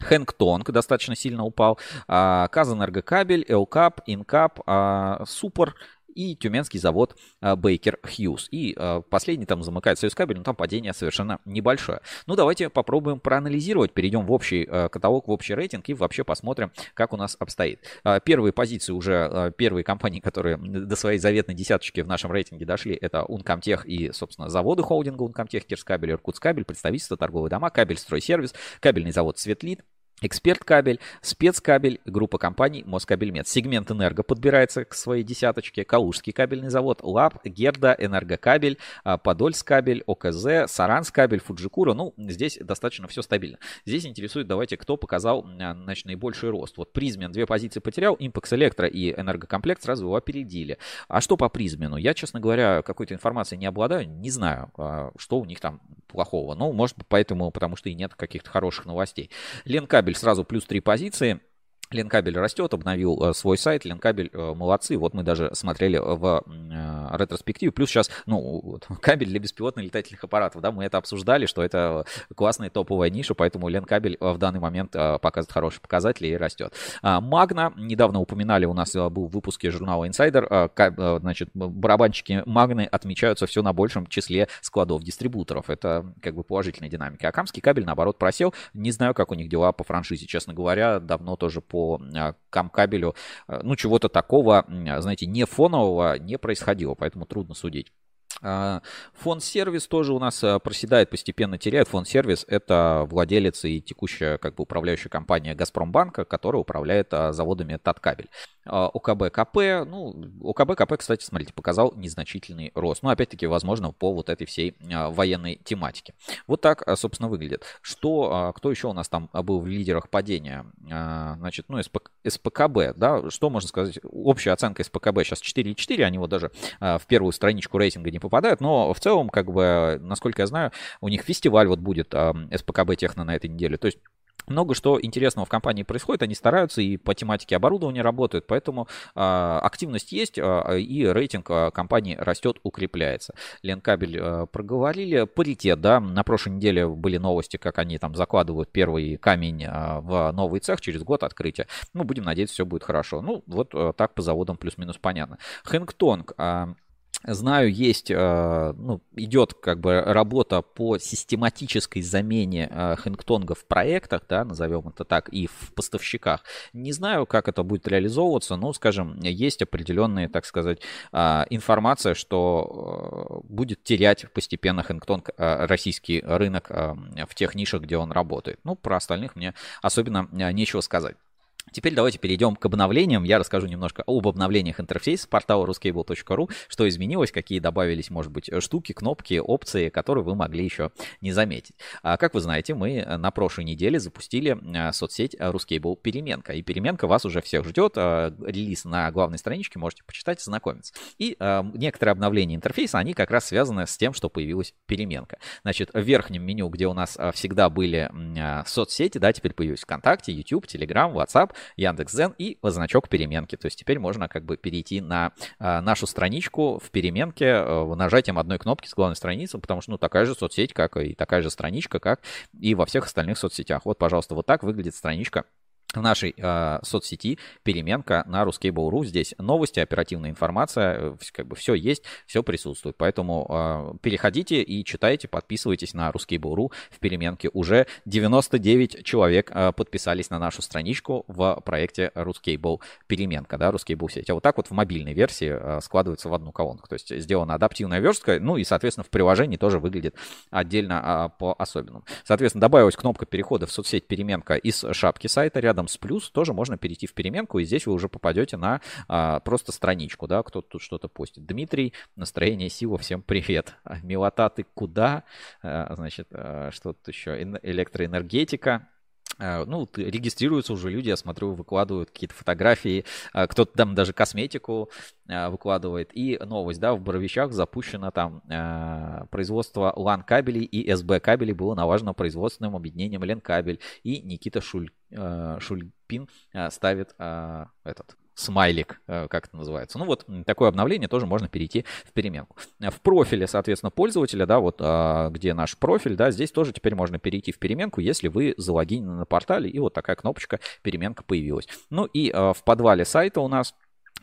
Хэнгтонг достаточно сильно упал. А, Казэнергокабель, Элкап, Инкап, а, Супер и тюменский завод Бейкер Хьюз. И а, последний там замыкает Союз Кабель, но там падение совершенно небольшое. Ну, давайте попробуем проанализировать, перейдем в общий а, каталог, в общий рейтинг и вообще посмотрим, как у нас обстоит. А, первые позиции уже, первые компании, которые до своей заветной десяточки в нашем рейтинге дошли, это Ункомтех и, собственно, заводы холдинга Ункомтех, Кирскабель, Иркутскабель, представительство, торговые дома, кабель, стройсервис, кабельный завод Светлит, Эксперт кабель, спецкабель, группа компаний Москабельмет. Сегмент энерго подбирается к своей десяточке. Калужский кабельный завод, ЛАБ, Герда, Энергокабель, а, Подольскабель, ОКЗ, Саранскабель, Фуджикура. Ну, здесь достаточно все стабильно. Здесь интересует, давайте, кто показал а, значит, наибольший рост. Вот Призмен две позиции потерял, Импекс Электро и Энергокомплект сразу его опередили. А что по Призмену? Я, честно говоря, какой-то информацией не обладаю, не знаю, а, что у них там плохого. Ну, может, поэтому, потому что и нет каких-то хороших новостей. Ленкабель сразу плюс 3 позиции. Ленкабель растет, обновил э, свой сайт. Ленкабель э, молодцы. Вот мы даже смотрели в э, ретроспективе. Плюс сейчас, ну, вот, (laughs) кабель для беспилотных летательных аппаратов, да, мы это обсуждали, что это классная топовая ниша, поэтому Ленкабель в данный момент показывает хорошие показатели и растет. А, Магна, недавно упоминали, у нас был в выпуске журнала Insider, значит, барабанчики Магны отмечаются все на большем числе складов дистрибуторов. Это как бы положительная динамика. А Камский кабель, наоборот, просел. Не знаю, как у них дела по франшизе, честно говоря, давно тоже по по а, камкабелю, а, ну, чего-то такого, знаете, не фонового не происходило, поэтому трудно судить. А, фонд сервис тоже у нас а, проседает, постепенно теряет. Фонд сервис это владелец и текущая как бы управляющая компания Газпромбанка, которая управляет а, заводами Таткабель. ОКБ КП, ну, ОКБ КП, кстати, смотрите, показал незначительный рост. Ну, опять-таки, возможно, по вот этой всей военной тематике. Вот так, собственно, выглядит. Что, кто еще у нас там был в лидерах падения? Значит, ну, СП, СПКБ, да, что можно сказать? Общая оценка СПКБ сейчас 4,4, они вот даже в первую страничку рейтинга не попадают, но в целом, как бы, насколько я знаю, у них фестиваль вот будет э, СПКБ Техно на этой неделе. То есть много что интересного в компании происходит, они стараются и по тематике оборудования работают, поэтому э, активность есть э, и рейтинг э, компании растет, укрепляется. Ленкабель э, проговорили, паритет, да, на прошлой неделе были новости, как они там закладывают первый камень э, в новый цех через год открытия. Ну, будем надеяться, все будет хорошо. Ну, вот э, так по заводам плюс-минус понятно. Хэнгтонг, э, Знаю, есть, э, ну, идет как бы работа по систематической замене э, Хэнгтонга в проектах, да, назовем это так, и в поставщиках. Не знаю, как это будет реализовываться, но, скажем, есть определенная, так сказать, э, информация, что будет терять постепенно Хэнгтонг российский рынок в тех нишах, где он работает. Ну, про остальных мне особенно нечего сказать. Теперь давайте перейдем к обновлениям. Я расскажу немножко об обновлениях интерфейса портала ruscable.ru, что изменилось, какие добавились, может быть, штуки, кнопки, опции, которые вы могли еще не заметить. А, как вы знаете, мы на прошлой неделе запустили а, соцсеть Ruscable Переменка. И Переменка вас уже всех ждет. А, релиз на главной страничке, можете почитать знакомиться. И некоторые обновления интерфейса, они как раз связаны с тем, что появилась Переменка. Значит, в верхнем меню, где у нас всегда были соцсети, да, теперь появились ВКонтакте, YouTube, Telegram, WhatsApp, Яндекс.Зен и значок переменки. То есть теперь можно как бы перейти на а, нашу страничку в переменке а, нажатием одной кнопки с главной страницы, потому что ну такая же соцсеть, как и такая же страничка, как и во всех остальных соцсетях. Вот, пожалуйста, вот так выглядит страничка в нашей э, соцсети переменка на Ruskable.ru. Здесь новости, оперативная информация, э, как бы все есть, все присутствует. Поэтому э, переходите и читайте, подписывайтесь на Ruskable.ru в переменке. Уже 99 человек э, подписались на нашу страничку в проекте Ruskable переменка, да, Ruskable сеть. А вот так вот в мобильной версии э, складывается в одну колонку. То есть сделана адаптивная верстка, ну и, соответственно, в приложении тоже выглядит отдельно э, по особенному. Соответственно, добавилась кнопка перехода в соцсеть переменка из шапки сайта рядом рядом с плюс тоже можно перейти в переменку, и здесь вы уже попадете на а, просто страничку, да, кто-то тут что-то постит. Дмитрий, настроение сила, всем привет. Милота, ты куда? А, значит, а, что тут еще? Электроэнергетика. А, ну, регистрируются уже люди, я смотрю, выкладывают какие-то фотографии, а, кто-то там даже косметику а, выкладывает. И новость, да, в Боровичах запущено там производство LAN кабелей и SB кабелей было налажено производственным объединением Ленкабель. И Никита Шуль, Шульпин ставит этот смайлик, э, как это называется. Ну вот такое обновление тоже можно перейти в переменку. В профиле, соответственно, пользователя, да, вот а, где наш профиль, да, здесь тоже теперь можно перейти в переменку, если вы залогинены на портале, и вот такая кнопочка переменка появилась. Ну и а, в подвале сайта у нас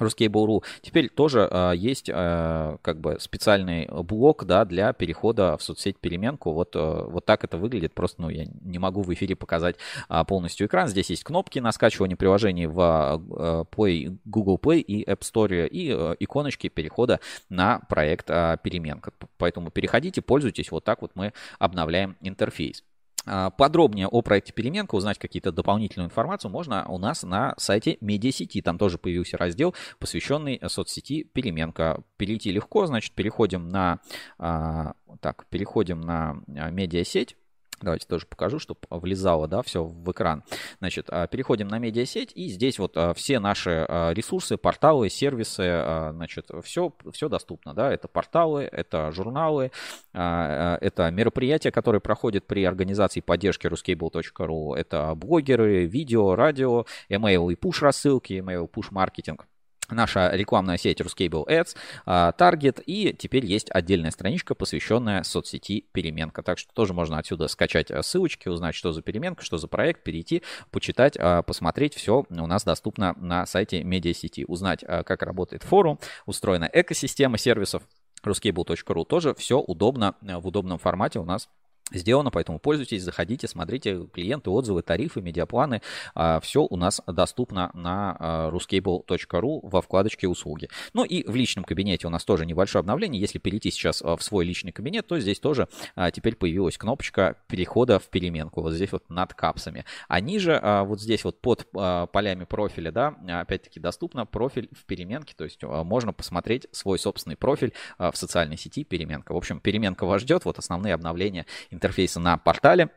Ruskable.ru. Теперь тоже э, есть э, как бы специальный блок да, для перехода в соцсеть переменку. Вот, э, вот так это выглядит. Просто ну, я не могу в эфире показать э, полностью экран. Здесь есть кнопки на скачивание приложений в э, Play, Google Play и App Store и э, иконочки перехода на проект э, переменка. Поэтому переходите, пользуйтесь. Вот так вот мы обновляем интерфейс. А, подробнее о проекте Переменка, узнать какие-то дополнительную информацию можно у нас на сайте медиасети. Там тоже появился раздел, посвященный соцсети Переменка. Перейти легко, значит, переходим на, а, так, переходим на а, медиасеть. Давайте тоже покажу, чтобы влезало, да, все в экран. Значит, а, переходим на медиасеть, и здесь вот а, все наши а, ресурсы, порталы, сервисы, значит, все, все доступно, да, это порталы, это журналы, это мероприятия, которые проходят при организации поддержки ruscable.ru, это блогеры, видео, радио, email и push рассылки, email push маркетинг наша рекламная сеть Ruscable Ads, Target, и теперь есть отдельная страничка, посвященная соцсети Переменка. Так что тоже можно отсюда скачать э, ссылочки, узнать, что за Переменка, что за проект, перейти, почитать, а, посмотреть. Все у нас доступно на сайте медиасети. Узнать, а, как работает форум, устроена экосистема сервисов ruscable.ru. Тоже все удобно э, в удобном формате у нас сделано, поэтому пользуйтесь, заходите, смотрите клиенты, отзывы, тарифы, медиапланы. А, Все у нас доступно на а, ruscable.ru во вкладочке «Услуги». Ну и в личном кабинете у нас тоже небольшое обновление. Если перейти сейчас а, в свой личный кабинет, то здесь тоже теперь появилась кнопочка перехода в переменку. Вот здесь вот над капсами. А ниже, вот здесь вот под полями профиля, да, опять-таки доступно профиль в переменке. То есть можно посмотреть свой собственный профиль в социальной сети переменка. В общем, переменка вас ждет. Вот основные обновления интерфейса на портале.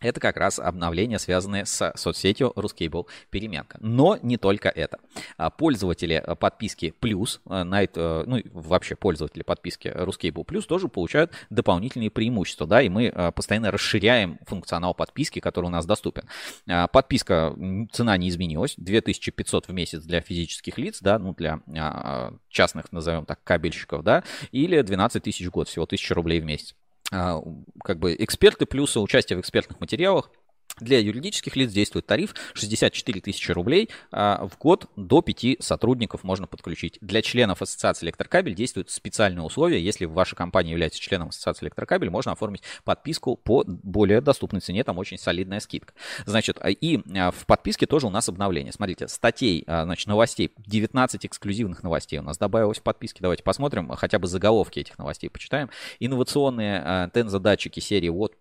Это как раз обновления, связанные с соцсетью Ruscable Переменка. Но не только это. А, пользователи э, подписки Плюс, э, на это, ну вообще пользователи подписки Ruscable Плюс тоже получают дополнительные преимущества, да, и мы э, постоянно расширяем функционал подписки, который у нас доступен. А, подписка, цена не изменилась, 2500 в месяц для физических лиц, да, ну для а, частных, назовем так, кабельщиков, да, или 12 тысяч в год, всего 1000 рублей в месяц. А, как бы эксперты плюсы участия в экспертных материалах для юридических лиц действует тариф 64 тысячи рублей а в год до 5 сотрудников можно подключить. Для членов ассоциации электрокабель действуют специальные условия. Если ваша компания является членом ассоциации электрокабель, можно оформить подписку по более доступной цене, там очень солидная скидка. Значит, а, и а, в подписке тоже у нас обновление. Смотрите, статей, значит, новостей, 19 эксклюзивных новостей у нас добавилось в подписке. Давайте посмотрим, хотя бы заголовки этих новостей почитаем. Инновационные тензодатчики серии WOT+,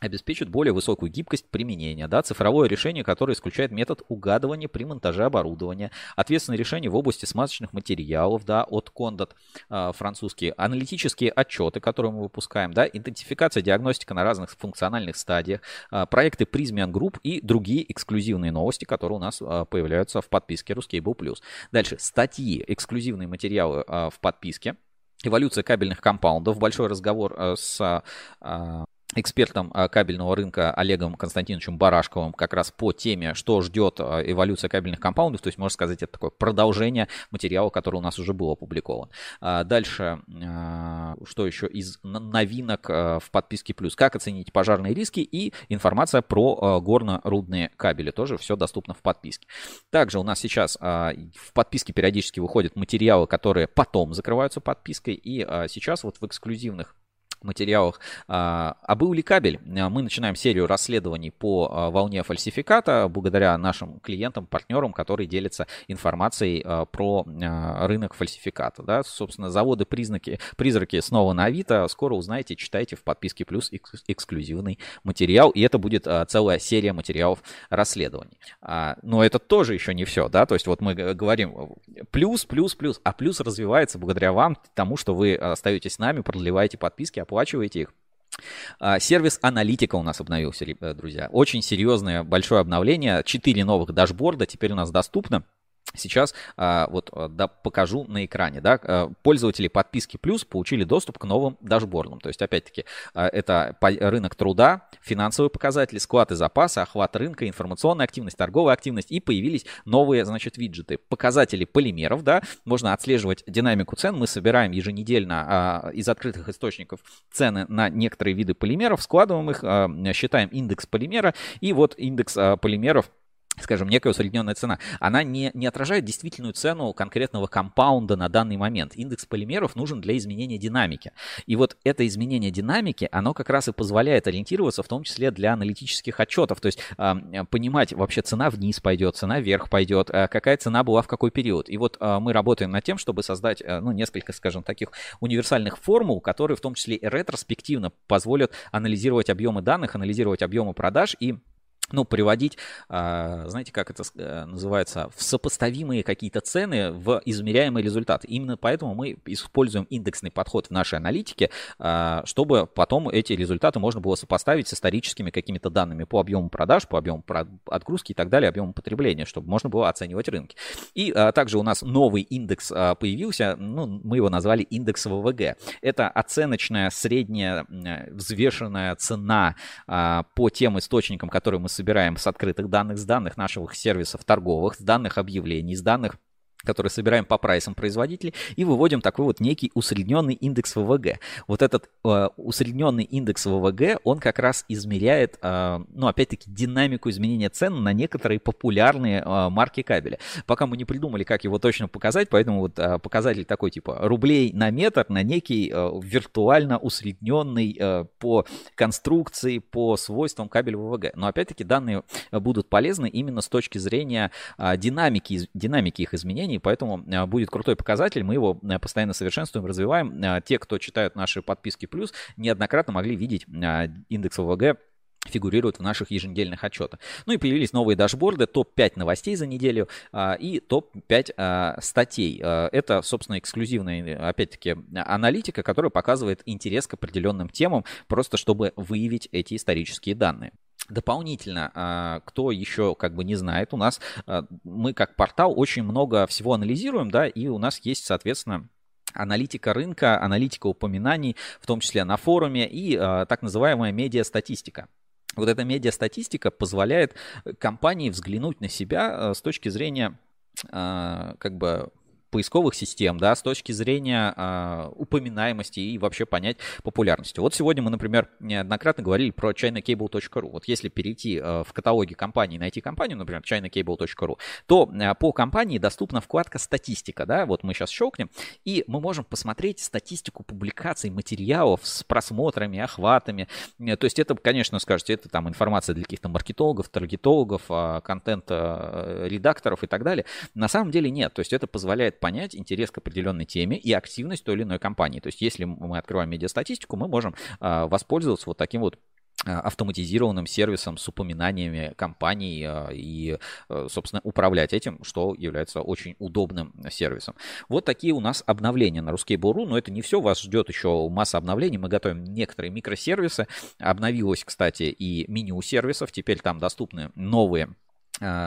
обеспечит более высокую гибкость применения. Да, цифровое решение, которое исключает метод угадывания при монтаже оборудования. Ответственное решение в области смазочных материалов да, от Condot э, французские. Аналитические отчеты, которые мы выпускаем. Да, идентификация, диагностика на разных функциональных стадиях. Э, проекты Prismian Group и другие эксклюзивные новости, которые у нас э, появляются в подписке Ruscable. Дальше статьи, эксклюзивные материалы в подписке. Эволюция кабельных компаундов. Большой разговор с экспертом а, кабельного рынка Олегом Константиновичем Барашковым как раз по теме, что ждет а, эволюция кабельных компаундов. То есть, можно сказать, это такое продолжение материала, который у нас уже был опубликован. А, дальше, что еще из новинок в подписке плюс? Как оценить пожарные риски и информация про горно-рудные кабели. Тоже все доступно в подписке. Также у нас сейчас в подписке периодически выходят материалы, которые потом закрываются подпиской. И сейчас вот в эксклюзивных материалах. А, а был ли кабель? А, мы начинаем серию расследований по а, волне фальсификата благодаря нашим клиентам, партнерам, которые делятся информацией про рынок фальсификата. Да? Собственно, заводы признаки, призраки снова на Авито. Скоро узнаете, читайте в подписке плюс эксклюзивный материал. И это будет целая серия материалов расследований. Но это тоже еще не все. Да? То есть вот мы говорим плюс, плюс, плюс. А плюс развивается благодаря вам, тому, что вы остаетесь с нами, продлеваете подписки, оплачиваете их. А, сервис аналитика у нас обновился, друзья. Очень серьезное большое обновление. Четыре новых дашборда теперь у нас доступно. Сейчас а, вот а, да, покажу на экране. Да, а, пользователи подписки плюс получили доступ к новым дашбордам. То есть, опять-таки, это рынок труда, финансовые показатели, склад и запасы, охват рынка, информационная активность, торговая активность. И появились новые, значит, виджеты. Показатели полимеров, да, можно отслеживать динамику цен. Мы собираем еженедельно из открытых источников цены на некоторые виды полимеров, складываем их, считаем индекс полимера. И вот индекс полимеров скажем, некая усредненная цена, она не, не отражает действительную цену конкретного компаунда на данный момент. Индекс полимеров нужен для изменения динамики. И вот это изменение динамики, оно как раз и позволяет ориентироваться, в том числе для аналитических отчетов. То есть э, понимать, вообще цена вниз пойдет, цена вверх пойдет, э, какая цена была в какой период. И вот э, мы работаем над тем, чтобы создать, э, ну, несколько, скажем, таких универсальных формул, которые в том числе и ретроспективно позволят анализировать объемы данных, анализировать объемы продаж и ну, приводить, а, знаете, как это э, называется, в сопоставимые какие-то цены в измеряемый результат. Именно поэтому мы используем индексный подход в нашей аналитике, а, чтобы потом эти результаты можно было сопоставить с историческими какими-то данными по объему продаж, по объему отгрузки и так далее, объему потребления, чтобы можно было оценивать рынки. И а, также у нас новый индекс появился, ну, мы его назвали индекс ВВГ. Это оценочная средняя взвешенная цена по тем источникам, которые мы с открытых данных, с данных наших сервисов торговых, с данных объявлений, с данных который собираем по прайсам производителей, и выводим такой вот некий усредненный индекс ВВГ. Вот этот э, усредненный индекс ВВГ, он как раз измеряет, э, ну, опять-таки, динамику изменения цен на некоторые популярные э, марки кабеля. Пока мы не придумали, как его точно показать, поэтому вот э, показатель такой типа рублей на метр на некий э, виртуально усредненный э, по конструкции, по свойствам кабеля ВВГ. Но опять-таки данные будут полезны именно с точки зрения э, динамики, динамики их изменений, изменений, поэтому э, будет крутой показатель, мы его э, постоянно совершенствуем, развиваем. Э, те, кто читают наши подписки плюс, неоднократно могли видеть индекс ОВГ фигурируют в наших еженедельных отчетах. Ну и появились новые дашборды, топ-5 новостей за неделю а, и топ-5 а, статей. А, это, собственно, эксклюзивная, опять-таки, аналитика, которая показывает интерес к определенным темам, просто чтобы выявить эти исторические данные. Дополнительно, а, кто еще как бы не знает, у нас а, мы как портал очень много всего анализируем, да, и у нас есть, соответственно, аналитика рынка, аналитика упоминаний, в том числе на форуме, и а, так называемая медиастатистика. Вот эта медиастатистика позволяет компании взглянуть на себя с точки зрения как бы поисковых систем, да, с точки зрения э, упоминаемости и вообще понять популярности. Вот сегодня мы, например, неоднократно говорили про chinacable.ru. Вот если перейти э, в каталоге компании, найти компанию, например, chinacable.ru, то э, по компании доступна вкладка «Статистика», да, вот мы сейчас щелкнем, и мы можем посмотреть статистику публикаций, материалов с просмотрами, охватами. То есть это, конечно, скажете, это там информация для каких-то маркетологов, таргетологов, контент-редакторов и так далее. На самом деле нет. То есть это позволяет понять интерес к определенной теме и активность той или иной компании. То есть если мы открываем медиастатистику, мы можем а, воспользоваться вот таким вот а, автоматизированным сервисом с упоминаниями компаний а, и, собственно, управлять этим, что является очень удобным сервисом. Вот такие у нас обновления на Ruskable.ru, но это не все, вас ждет еще масса обновлений, мы готовим некоторые микросервисы, обновилось, кстати, и меню сервисов, теперь там доступны новые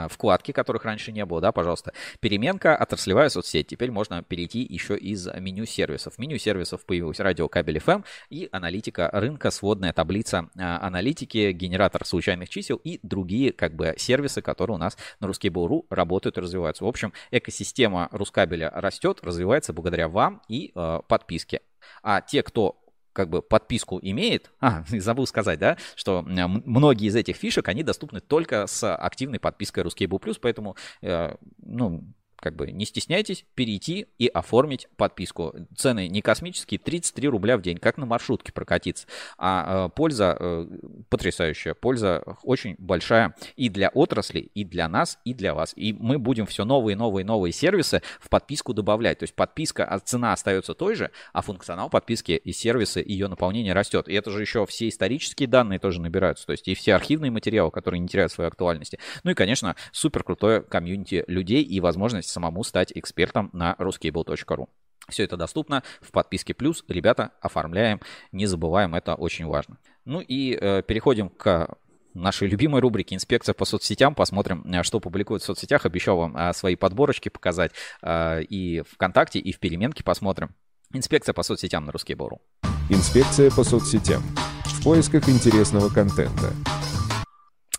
вкладки, которых раньше не было, да, пожалуйста, переменка, отраслевая соцсеть. Теперь можно перейти еще из меню сервисов. В меню сервисов появилась радиокабель FM и аналитика рынка, сводная таблица э, аналитики, генератор случайных чисел и другие как бы сервисы, которые у нас на Ruskable.ru работают и развиваются. В общем, экосистема Рускабеля растет, развивается благодаря вам и э, подписке. А те, кто как бы подписку имеет, (laughs) а, забыл сказать, да, что многие из этих фишек, они доступны только с активной подпиской Ruskable+, поэтому, э, ну, как бы не стесняйтесь перейти и оформить подписку. Цены не космические, 33 рубля в день, как на маршрутке прокатиться. А э, польза э, потрясающая, польза очень большая и для отрасли, и для нас, и для вас. И мы будем все новые, новые, новые сервисы в подписку добавлять. То есть подписка, а цена остается той же, а функционал подписки и сервисы, ее наполнение растет. И это же еще все исторические данные тоже набираются. То есть и все архивные материалы, которые не теряют своей актуальности. Ну и, конечно, супер крутое комьюнити людей и возможность самому стать экспертом на ruscable.ru. Все это доступно в подписке плюс. Ребята, оформляем, не забываем, это очень важно. Ну и э, переходим к нашей любимой рубрике «Инспекция по соцсетям». Посмотрим, э, что публикуют в соцсетях. Обещал вам э, свои подборочки показать э, и ВКонтакте, и в переменке посмотрим. Инспекция по соцсетям на русский бору. Инспекция по соцсетям. В поисках интересного контента.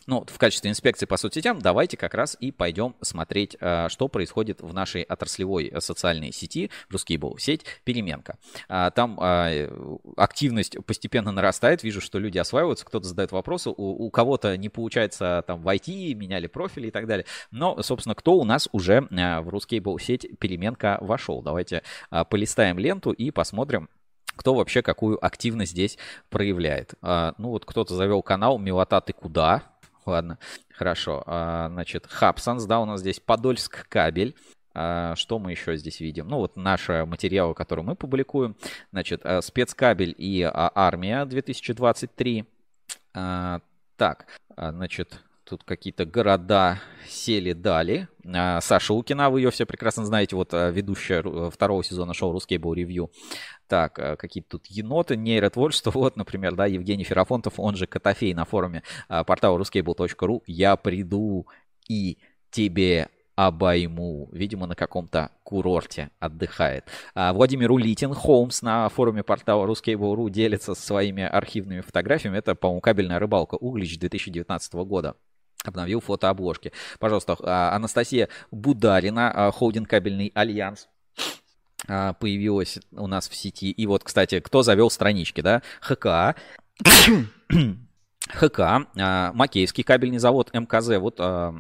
Ну, в качестве инспекции по соцсетям давайте как раз и пойдем смотреть, э, что происходит в нашей отраслевой социальной сети, Ruskable сеть Переменка. А, там а, активность постепенно нарастает, вижу, что люди осваиваются, кто-то задает вопросы, у, у кого-то не получается там войти, меняли профили и так далее. Но, собственно, кто у нас уже э, в Ruskable сеть Переменка вошел? Давайте а, полистаем ленту и посмотрим, кто вообще какую активность здесь проявляет. Ну вот кто-то завел канал «Милота, ты куда?» Ладно, хорошо. А, значит, Хабсанс, да, у нас здесь Подольск кабель. А, что мы еще здесь видим? Ну, вот наши материалы, которые мы публикуем. Значит, а, спецкабель и армия 2023. Так, значит, тут какие-то города сели дали. Саша Лукина, вы ее все прекрасно знаете, вот ведущая э, второго сезона шоу «Русский был ревью». Так, э, какие-то тут еноты, нейротворчество. (laughs) Вот, например, да, Евгений Ферафонтов, он же Котофей на форуме портала ruscable.ru. Я приду и тебе обойму. Видимо, на каком-то курорте отдыхает. А Владимир Улитин, Холмс на форуме портала Ruskable.ru делится своими архивными фотографиями. Это, по-моему, кабельная рыбалка Углич 2019 года обновил фотообложки. Пожалуйста, а, Анастасия Бударина, а, холдинг «Кабельный альянс», а, появилась у нас в сети. И вот, кстати, кто завел странички, да? ХК. ХК, а, (coughs) Макеевский кабельный завод, МКЗ. Вот а,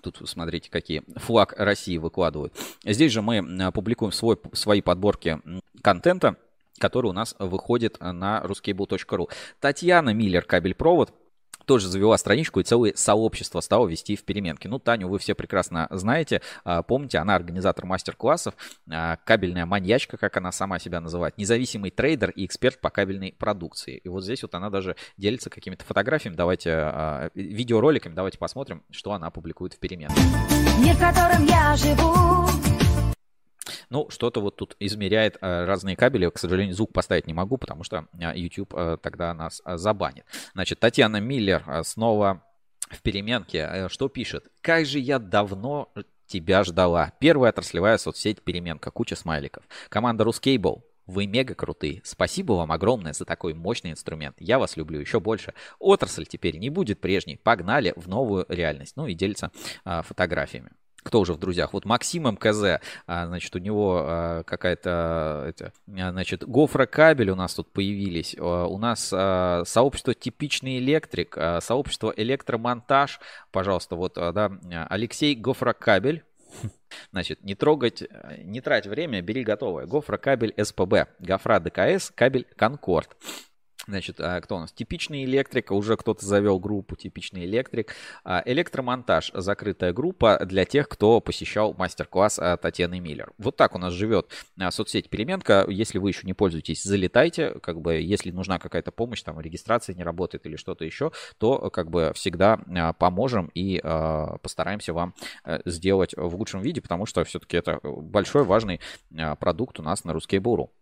тут смотрите, какие флаг России выкладывают. Здесь же мы публикуем свой, свои подборки контента, который у нас выходит на ruskable.ru. Татьяна Миллер, кабель-провод тоже завела страничку и целое сообщество стало вести в переменке. Ну, Таню вы все прекрасно знаете. А, помните, она организатор мастер-классов, а, кабельная маньячка, как она сама себя называет, независимый трейдер и эксперт по кабельной продукции. И вот здесь вот она даже делится какими-то фотографиями. Давайте, а, видеороликами, давайте посмотрим, что она публикует в переменке. Мир, в котором я живу, ну, что-то вот тут измеряет э, разные кабели. К сожалению, звук поставить не могу, потому что э, YouTube э, тогда нас забанит. Значит, Татьяна Миллер снова в переменке. Что пишет? Как же я давно тебя ждала. Первая отраслевая соцсеть переменка. Куча смайликов. Команда Ruscable. Вы мега крутые. Спасибо вам огромное за такой мощный инструмент. Я вас люблю еще больше. Отрасль теперь не будет прежней. Погнали в новую реальность. Ну и делится а, фотографиями кто уже в друзьях? Вот Максим МКЗ, а, значит, у него а, какая-то, это, значит, гофрокабель у нас тут появились. А, у нас сообщество типичный электрик, сообщество электромонтаж. Пожалуйста, вот, да, Алексей Гофрокабель. (laughs) Значит, не трогать, не трать время, бери готовое. Гофра кабель СПБ, Гофра ДКС, кабель Конкорд. Значит, а, кто у нас? Типичный электрик, уже кто-то завел группу типичный электрик. А, электромонтаж, закрытая группа для тех, кто посещал мастер-класс Татьяны Миллер. Вот так у нас живет а, соцсеть Переменка. Если вы еще не пользуетесь, залетайте. Как бы, если нужна какая-то помощь, там регистрация не работает или что-то еще, то как бы всегда поможем и постараемся вам сделать в лучшем виде, потому что все-таки это большой важный продукт у нас на Русский Буру.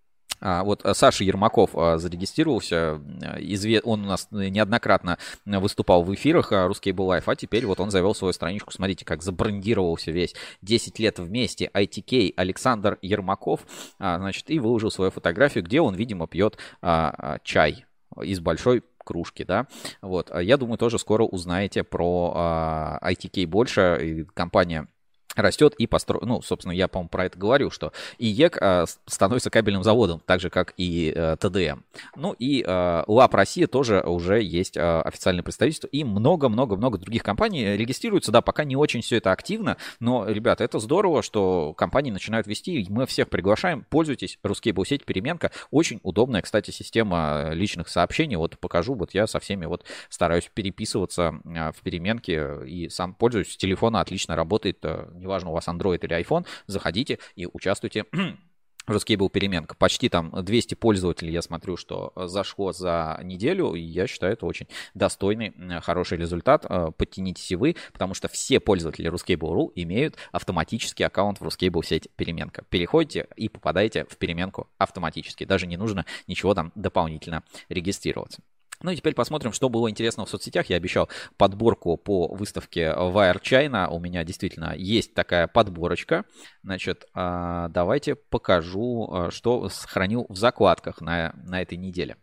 А, вот э, Саша Ермаков э, зарегистрировался, э, он у нас неоднократно выступал в эфирах Русский был Life, а теперь вот он завел свою страничку, смотрите, как забрендировался весь. 10 лет вместе, ITK Александр Ермаков, а, значит, и выложил свою фотографию, где он, видимо, пьет а, чай из большой кружки, да, вот, я думаю, тоже скоро узнаете про ITK больше, и компания растет и постро... ну, собственно, я, по-моему, про это говорю, что IEK э, становится кабельным заводом, так же, как и э, TDM. Ну и э, LAPP Россия тоже уже есть э, официальное представительство, и много-много-много других компаний регистрируются, да, пока не очень все это активно, но, ребята, это здорово, что компании начинают вести, мы всех приглашаем, пользуйтесь, RusCable сеть Переменка, очень удобная, кстати, система личных сообщений, вот покажу, вот я со всеми вот стараюсь переписываться э, в Переменке и сам пользуюсь, телефона отлично работает, э, неважно, у вас Android или iPhone, заходите и участвуйте (clears throat) Русский был переменка. Почти там 200 пользователей, я смотрю, что зашло за неделю. И я считаю, это очень достойный, хороший результат. Э, подтянитесь и вы, потому что все пользователи Ruskable.ru имеют автоматический аккаунт в Ruskable сеть переменка. Переходите и попадаете в переменку автоматически. Даже не нужно ничего там дополнительно регистрироваться. Ну и теперь посмотрим, что было интересного в соцсетях. Я обещал подборку по выставке Wire China. У меня действительно есть такая подборочка. Значит, а, давайте покажу, а, что сохранил в закладках на, на этой неделе.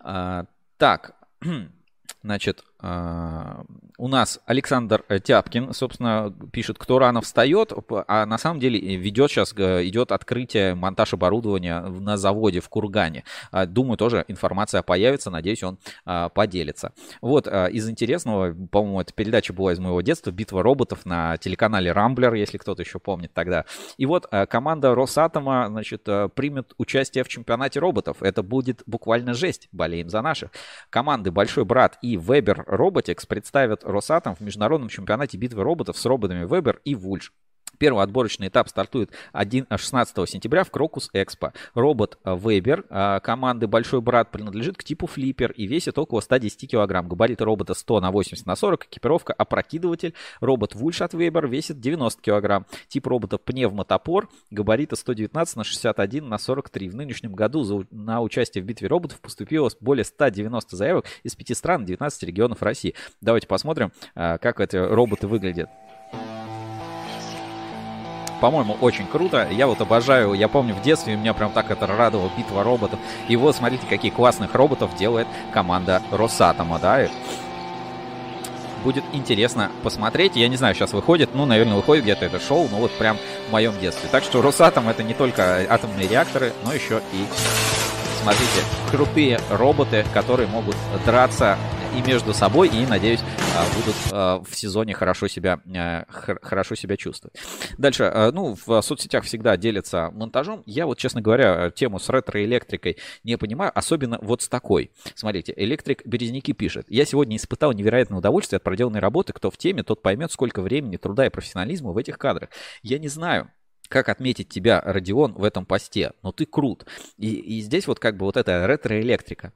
А, так, (clears throat) значит, у нас Александр Тяпкин, собственно, пишет, кто рано встает, а на самом деле ведет сейчас, идет открытие, монтаж оборудования на заводе в Кургане. А, думаю, тоже информация появится, надеюсь, он а, поделится. Вот, из интересного, по-моему, эта передача была из моего детства, «Битва роботов» на телеканале «Рамблер», если кто-то еще помнит тогда. И вот команда Росатома, значит, примет участие в чемпионате роботов. Это будет буквально жесть, болеем за наших. Команды «Большой брат» и «Вебер Robotics представят Росатом в международном чемпионате битвы роботов с роботами Weber и Вульш. Первый отборочный этап стартует 1, 16 сентября в Крокус Экспо. Робот Вебер команды Большой Брат принадлежит к типу флиппер и весит около 110 кг. Габариты робота 100 на 80 на 40, экипировка опрокидыватель. Робот Вульш от Вебер весит 90 кг. Тип робота пневмотопор, габариты 119 на 61 на 43. В нынешнем году за, на участие в битве роботов поступило более 190 заявок из 5 стран 19 регионов России. Давайте посмотрим, а, как эти роботы выглядят по-моему, очень круто. Я вот обожаю, я помню в детстве, меня прям так это радовало, битва роботов. И вот смотрите, какие классных роботов делает команда Росатома, да, будет интересно посмотреть. Я не знаю, сейчас выходит, ну, наверное, выходит где-то это шоу, но вот прям в моем детстве. Так что Росатом это не только атомные реакторы, но еще и, смотрите, крутые роботы, которые могут драться и между собой, и, надеюсь, а, будут а, в сезоне хорошо себя, а, хорошо себя чувствовать. Дальше, ну, в соцсетях всегда делятся монтажом. Я вот, честно говоря, тему с ретроэлектрикой не понимаю, особенно вот с такой. Смотрите, электрик Березники пишет. Я сегодня испытал невероятное удовольствие от проделанной работы. Кто в теме, тот поймет, сколько времени, труда и профессионализма в этих кадрах. Я не знаю, как отметить тебя, Родион, в этом посте, но ты крут. И, и здесь вот как бы вот эта ретроэлектрика.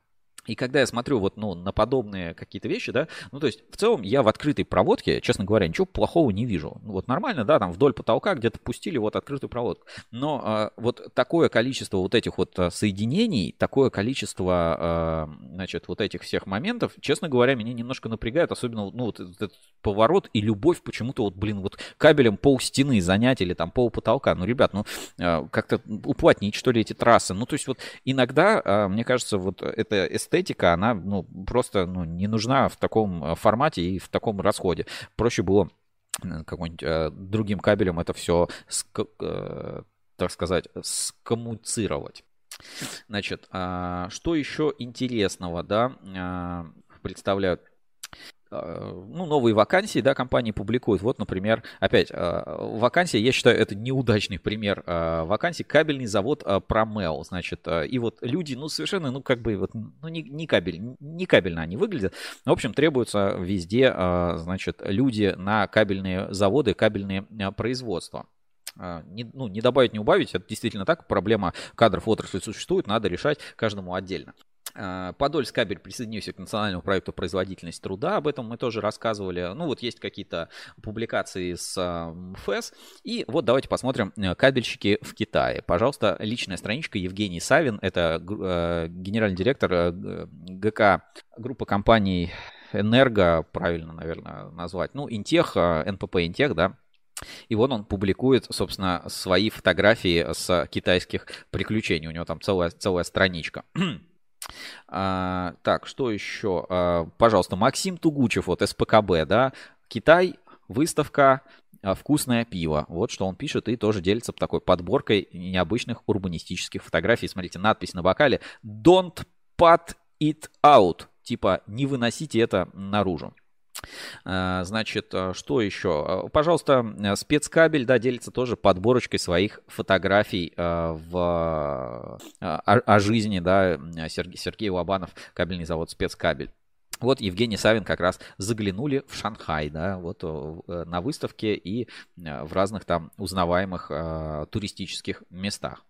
И когда я смотрю вот, ну, на подобные какие-то вещи, да, ну, то есть, в целом, я в открытой проводке, честно говоря, ничего плохого не вижу. Ну, вот нормально, да, там вдоль потолка где-то пустили вот открытую проводку. Но а, вот такое количество вот этих вот а, соединений, такое количество, а, значит, вот этих всех моментов, честно говоря, меня немножко напрягает, особенно, ну, вот этот поворот и любовь почему-то вот, блин, вот кабелем пол стены занять или там пол потолка. Ну, ребят, ну, а, как-то уплотнить, что ли, эти трассы. Ну, то есть, вот иногда, а, мне кажется, вот это она ну, просто ну, не нужна в таком э, формате и в таком расходе. Проще было какой-нибудь э, другим кабелем это все, э, так сказать, скоммуцировать. Значит, э, что еще интересного, да, э, представляют ну, новые вакансии, да, компании публикуют. Вот, например, опять, э, вакансия, я считаю, это неудачный пример э, вакансии. Кабельный завод Промел, значит, и вот люди, ну, совершенно, ну, как бы, вот, ну, не, не кабель, не кабельно они выглядят. В общем, требуются везде, значит, люди на кабельные заводы, кабельные производства. Не, ну, не добавить, не убавить, это действительно так, проблема кадров в отрасли существует, надо решать каждому отдельно. А, Подольск кабель присоединился к национальному проекту производительность труда. Об этом мы тоже рассказывали. Ну вот есть какие-то публикации с ФЭС. И вот давайте посмотрим э, кабельщики в Китае. Пожалуйста, личная страничка Евгений Савин. Это э, генеральный директор э, ГК группы компаний Энерго, правильно, наверное, назвать. Ну, Интех, НПП Интех, да, и вот он публикует, собственно, свои фотографии с китайских приключений. У него там целая, целая страничка. (clears throat) А, так, что еще? А, пожалуйста, Максим Тугучев, вот СПКБ, да, Китай, выставка, а, вкусное пиво. Вот что он пишет и тоже делится такой подборкой необычных урбанистических фотографий. Смотрите, надпись на бокале «Don't put it out», типа «не выносите это наружу». А, значит, а, что еще? А, пожалуйста, спецкабель, да, делится тоже подборочкой своих фотографий в, о, о жизни, да, Сергей, Сергей Лобанов, кабельный завод спецкабель. Вот Евгений Савин как раз заглянули в Шанхай, да, вот э, на выставке и в разных там узнаваемых туристических местах.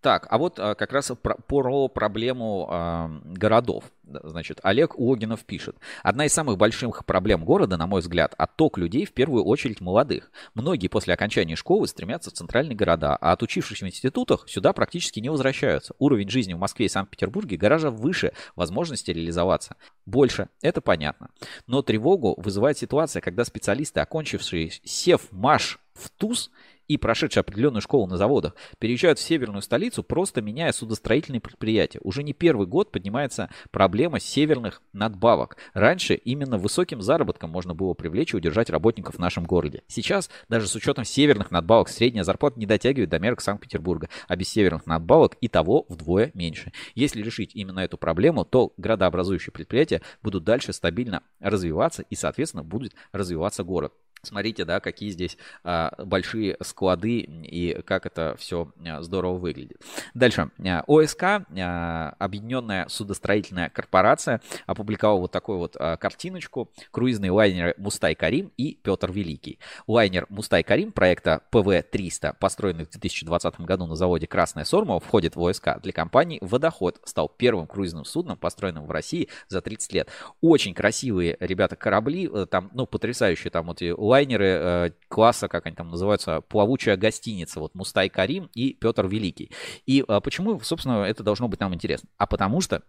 Так, а вот а, как раз про, про проблему а, городов. Значит, Олег Логинов пишет. Одна из самых больших проблем города, на мой взгляд, отток людей, в первую очередь молодых. Многие после окончания школы стремятся в центральные города, а отучившись в институтах сюда практически не возвращаются. Уровень жизни в Москве и Санкт-Петербурге гораздо выше возможности реализоваться. Больше, это понятно. Но тревогу вызывает ситуация, когда специалисты, окончившие сев МАШ в ТУЗ, и прошедшие определенную школу на заводах переезжают в северную столицу, просто меняя судостроительные предприятия. Уже не первый год поднимается проблема северных надбавок. Раньше именно высоким заработком можно было привлечь и удержать работников в нашем городе. Сейчас, даже с учетом северных надбавок, средняя зарплата не дотягивает до мерок Санкт-Петербурга, а без северных надбавок и того вдвое меньше. Если решить именно эту проблему, то градообразующие предприятия будут дальше стабильно развиваться и, соответственно, будет развиваться город. Смотрите, да, какие здесь а, большие склады и как это все а, здорово выглядит. Дальше. А, ОСК, а, Объединенная судостроительная корпорация, опубликовала вот такую вот а, картиночку. Круизные лайнеры Мустай Карим и Петр Великий. Лайнер Мустай Карим проекта ПВ-300, построенный в 2020 году на заводе Красное Сормово, входит в ОСК. Для компании «Водоход» стал первым круизным судном, построенным в России за 30 лет. Очень красивые, ребята, корабли, э, там, ну, потрясающие там вот лайнеры э, класса, как они там называются, плавучая гостиница, вот Мустай Карим и Петр Великий. И э, почему, собственно, это должно быть нам интересно? А потому что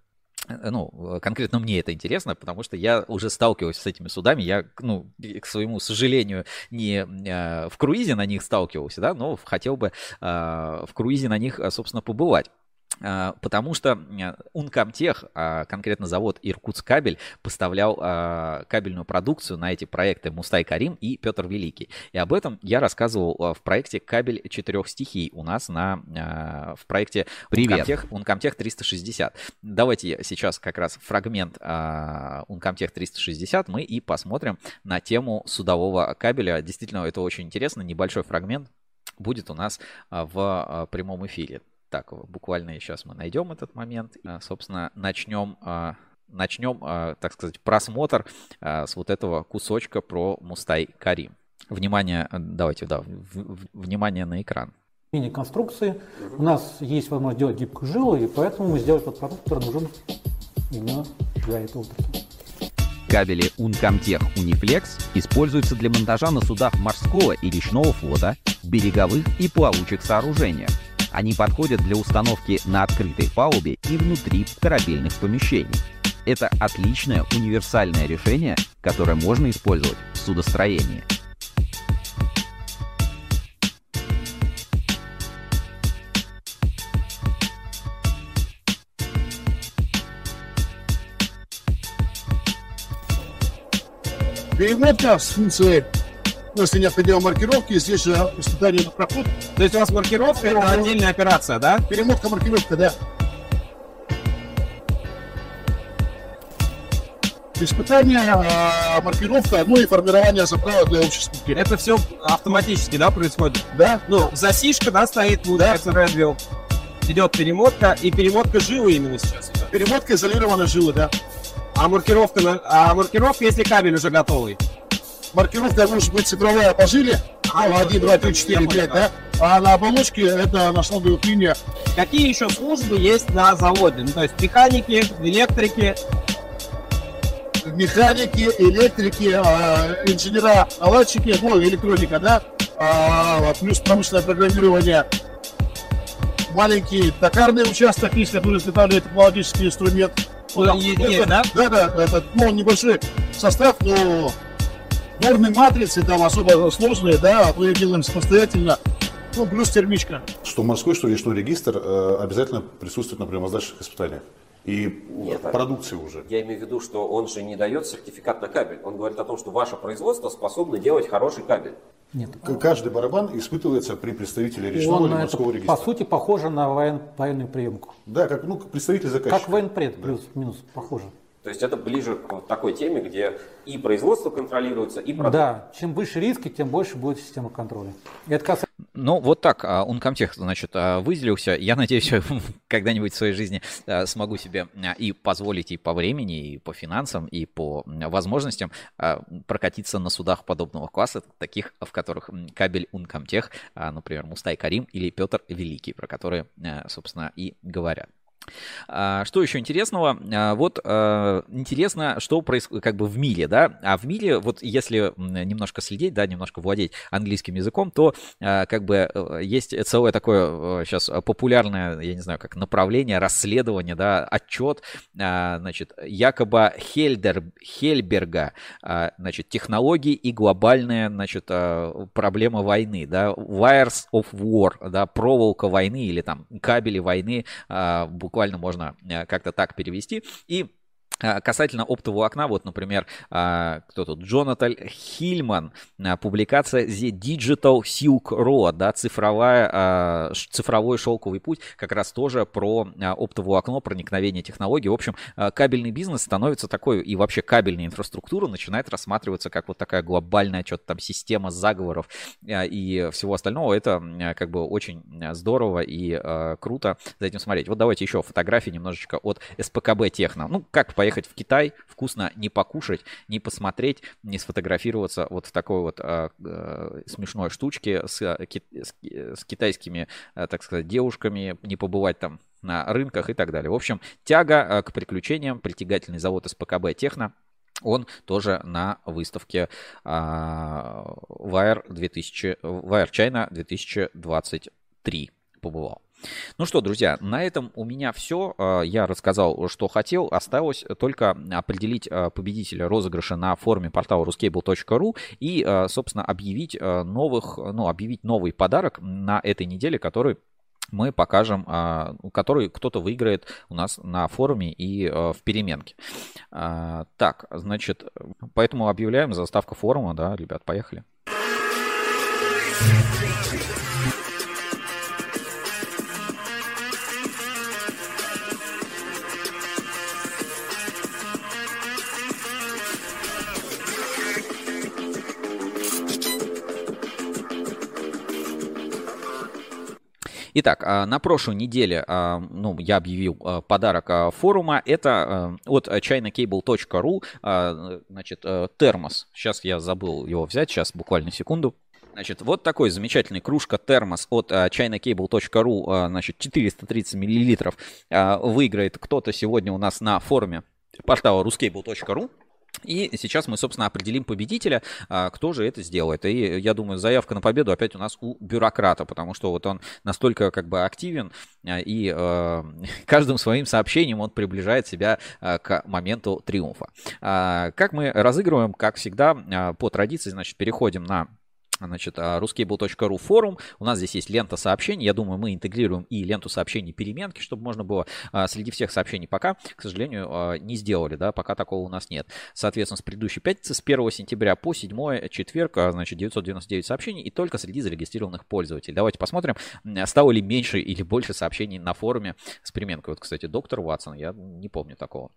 э, ну, конкретно мне это интересно, потому что я уже сталкиваюсь с этими судами, я, ну, к своему сожалению, не э, в круизе на них сталкивался, да, но хотел бы в круизе на них, собственно, побывать. А, потому что Ункомтех, а конкретно завод Иркутск кабель, поставлял а, кабельную продукцию на эти проекты Мустай Карим и Петр Великий. И об этом я рассказывал в проекте «Кабель четырех стихий» у нас на, в проекте Ункомтех, Ункомтех 360. Давайте сейчас как раз фрагмент Ункомтех 360 мы и посмотрим на тему судового кабеля. Действительно, это очень интересно, небольшой фрагмент будет у нас в прямом эфире. Так, буквально сейчас мы найдем этот момент. А, собственно, начнем а, начнем, а, так сказать, просмотр с вот этого кусочка про Мустай Карим. Внимание, давайте, да, внимание на экран. Мини-конструкции. У нас есть возможность делать гибкую жилу, и поэтому мы сделали тот продукт, который нужен именно для этого отрасли. Кабели Uncomtech Uniflex используются для монтажа на судах морского и речного флота, береговых и плавучих сооружениях они подходят для установки на открытой палубе и внутри корабельных помещений. Это отличное универсальное решение, которое можно использовать в судостроении. Перемотка с функцией ну, если необходима маркировки, здесь же испытание на проход. То есть у вас маркировка это отдельная операция, да? Перемотка, маркировка, да. Испытание, а, маркировка, ну и формирование заправок для скупки. Это все автоматически, да, происходит? Да. Ну, засишка, да, стоит, получается, да. Redwheel. Идет перемотка, и перемотка жилы именно сейчас. Да? Перемотка изолированной жилы, да. А маркировка, а маркировка, если кабель уже готовый? Маркировка может быть цифровая по жиле, а, 1, 2, 3, 4, 5, да? А на оболочке это на шланговых линиях. Какие еще службы есть на заводе? Ну, то есть механики, электрики, механики, электрики, а, инженера, наладчики, ну, электроника, да, а, плюс промышленное программирование. Маленький токарный участок есть, который изготавливает технологический инструмент. Ну, есть, есть, да? Да, да, это ну, небольшой состав, но Нормы матрицы там особо сложные, да, мы делаем самостоятельно. Ну, плюс термичка. Что морской, что речной регистр э, обязательно присутствует на прямоздачных испытаниях. и Нет, продукции уже. Я имею в виду, что он же не дает сертификат на кабель. Он говорит о том, что ваше производство способно делать хороший кабель. Нет. К- Каждый барабан испытывается при представителе речного Он, или это, морского регистра. по сути, похоже на воен- военную приемку. Да, как ну, представитель заказчика. Как военпред, плюс-минус, похоже. То есть это ближе к вот такой теме, где и производство контролируется, и продукт. Да, чем выше риски, тем больше будет система контроля. И это касается Ну, вот так а, Uncomtech, значит, а, выделился. Я надеюсь, (laughs) когда-нибудь в своей жизни а, смогу себе и позволить и по времени, и по финансам, и по возможностям прокатиться на судах подобного класса, таких, в которых кабель Uncomtech, например, Мустай Карим или Петр Великий, про которые, собственно, и говорят. А, Что еще интересного? А, Вот а, интересно, что происходит как бы в мире, да? А в мире, вот если немножко следить, да, немножко владеть английским языком, то как бы э, есть целое такое сейчас популярное, я не знаю, как направление, расследование, да, отчет, значит, якобы Хельдер, Хельберга, значит, технологии и глобальная, значит, проблема войны, да, wires of war, да, проволока войны или там кабели войны, буквально можно э, как-то так перевести. И Касательно оптового окна, вот, например, а, кто тут? Джонатан Хильман, а, публикация The Digital Silk Road, да, цифровая, а, цифровой шелковый путь, как раз тоже про а, оптовое окно, проникновение технологий. В общем, кабельный бизнес становится такой, и вообще кабельная инфраструктура начинает рассматриваться как вот такая глобальная что-то там система заговоров а, и всего остального. Это как бы очень здорово и круто за этим смотреть. Вот давайте еще фотографии немножечко от СПКБ Техно. Ну, как поехать в Китай, вкусно не покушать, не посмотреть, не сфотографироваться вот в такой вот а, а, смешной штучке с, ки- с ки- с китайскими, а, так сказать, девушками, не побывать там на рынках и так далее. В общем, тяга а, к приключениям, притягательный завод СПКБ Техно, он тоже на выставке а, Wire, 2000, Wire China 2023 побывал. Ну что, друзья, на этом у меня все. Я рассказал, что хотел. Осталось только определить а, победителя розыгрыша на форуме портала ruscable.ru и, а, собственно, объявить а, новых, ну, объявить новый подарок на этой неделе, который мы покажем, а, который кто-то выиграет у нас на форуме и а, в переменке. А, Так, значит, поэтому объявляем заставка форума, да, ребят, поехали. Итак, а, на прошлой неделе а, ну, я объявил а, подарок форума. Это от chinacable.ru, значит, э, термос. Сейчас я забыл его взять, сейчас буквально секунду. Значит, вот такой замечательный кружка термос от chinacable.ru, значит, 430 миллилитров выиграет кто-то сегодня у нас на форуме портала ruscable.ru. И сейчас мы, собственно, определим победителя, а, кто же это сделает. И я думаю, заявка на победу опять у нас у бюрократа, потому что вот он настолько как бы активен, а, и э, (laughs) каждым своим сообщением он приближает себя к моменту триумфа. Как мы разыгрываем, как всегда, по традиции, значит, переходим на Значит, а, ruscable.ru форум. У нас здесь есть лента сообщений. Я думаю, мы интегрируем и ленту сообщений переменки, чтобы можно было а, среди всех сообщений пока, к сожалению, а, не сделали, да, пока такого у нас нет. Соответственно, с предыдущей пятницы, с 1 сентября по 7 четверг, а, значит, 999 сообщений и только среди зарегистрированных пользователей. Давайте посмотрим, стало ли меньше или больше сообщений на форуме с переменкой. Вот, кстати, доктор Ватсон, я не помню такого.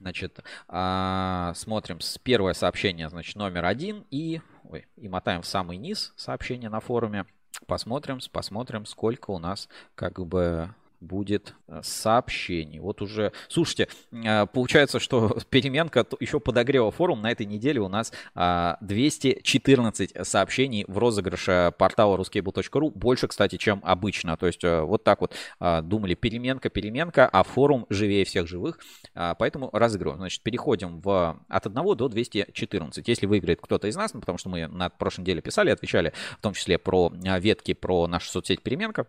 Значит, а, смотрим с первое сообщение, значит, номер один и, ой, и мотаем в самый низ сообщение на форуме. Посмотрим, посмотрим, сколько у нас как бы будет э, сообщений. Вот уже, слушайте, э, получается, что (laughs) переменка еще подогрева форум. На этой неделе у нас а, 214 сообщений в розыгрыше портала ruscable.ru. Больше, кстати, чем обычно. То есть э, вот так вот а, думали переменка, переменка, а форум живее всех живых. А, Поэтому разыгрываем. Значит, переходим в, от 1 до 214. Если выиграет кто-то из нас, ну, потому что мы на прошлой неделе писали, отвечали в том числе про а, ветки, про нашу соцсеть переменка,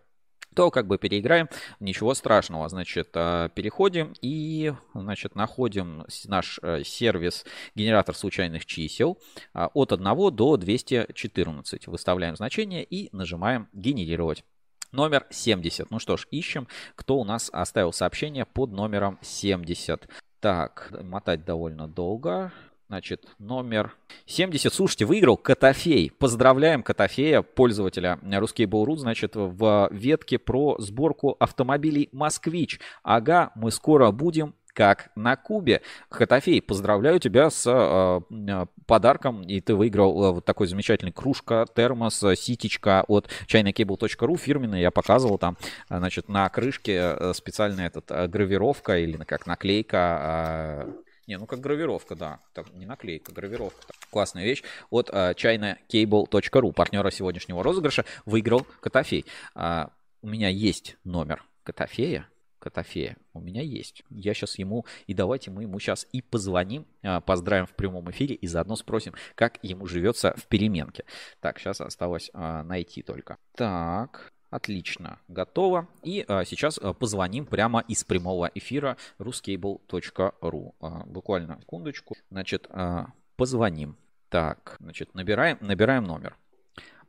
то как бы переиграем, ничего страшного. Значит, а, переходим и, значит, находим наш э, сервис генератор случайных чисел а, от 1 до 214. Выставляем значение и нажимаем генерировать. Номер 70. Ну что ж, ищем, кто у нас оставил сообщение под номером 70. Так, мотать довольно долго. Значит, номер 70. Слушайте, выиграл Котофей. Поздравляем Котофея, пользователя Русский Бурут, значит, в ветке про сборку автомобилей «Москвич». Ага, мы скоро будем как на Кубе. Хатофей, поздравляю тебя с э, подарком, и ты выиграл э, вот такой замечательный кружка, термос, ситечка от chinacable.ru, фирменный, я показывал там, значит, на крышке э, специальная этот, э, гравировка или как наклейка, э, не, ну как гравировка, да. Так, не наклейка, гравировка. Так, классная вещь. От uh, chinacable.ru, партнера сегодняшнего розыгрыша, выиграл Котофей. Uh, у меня есть номер Котофея. Котофея у меня есть. Я сейчас ему, и давайте мы ему сейчас и позвоним, поздравим в прямом эфире и заодно спросим, как ему живется в переменке. Так, сейчас осталось найти только. Так, Отлично, готово. И а, сейчас а, позвоним прямо из прямого эфира ruscable.ru. А, буквально секундочку. Значит, а, позвоним. Так, значит, набираем, набираем номер.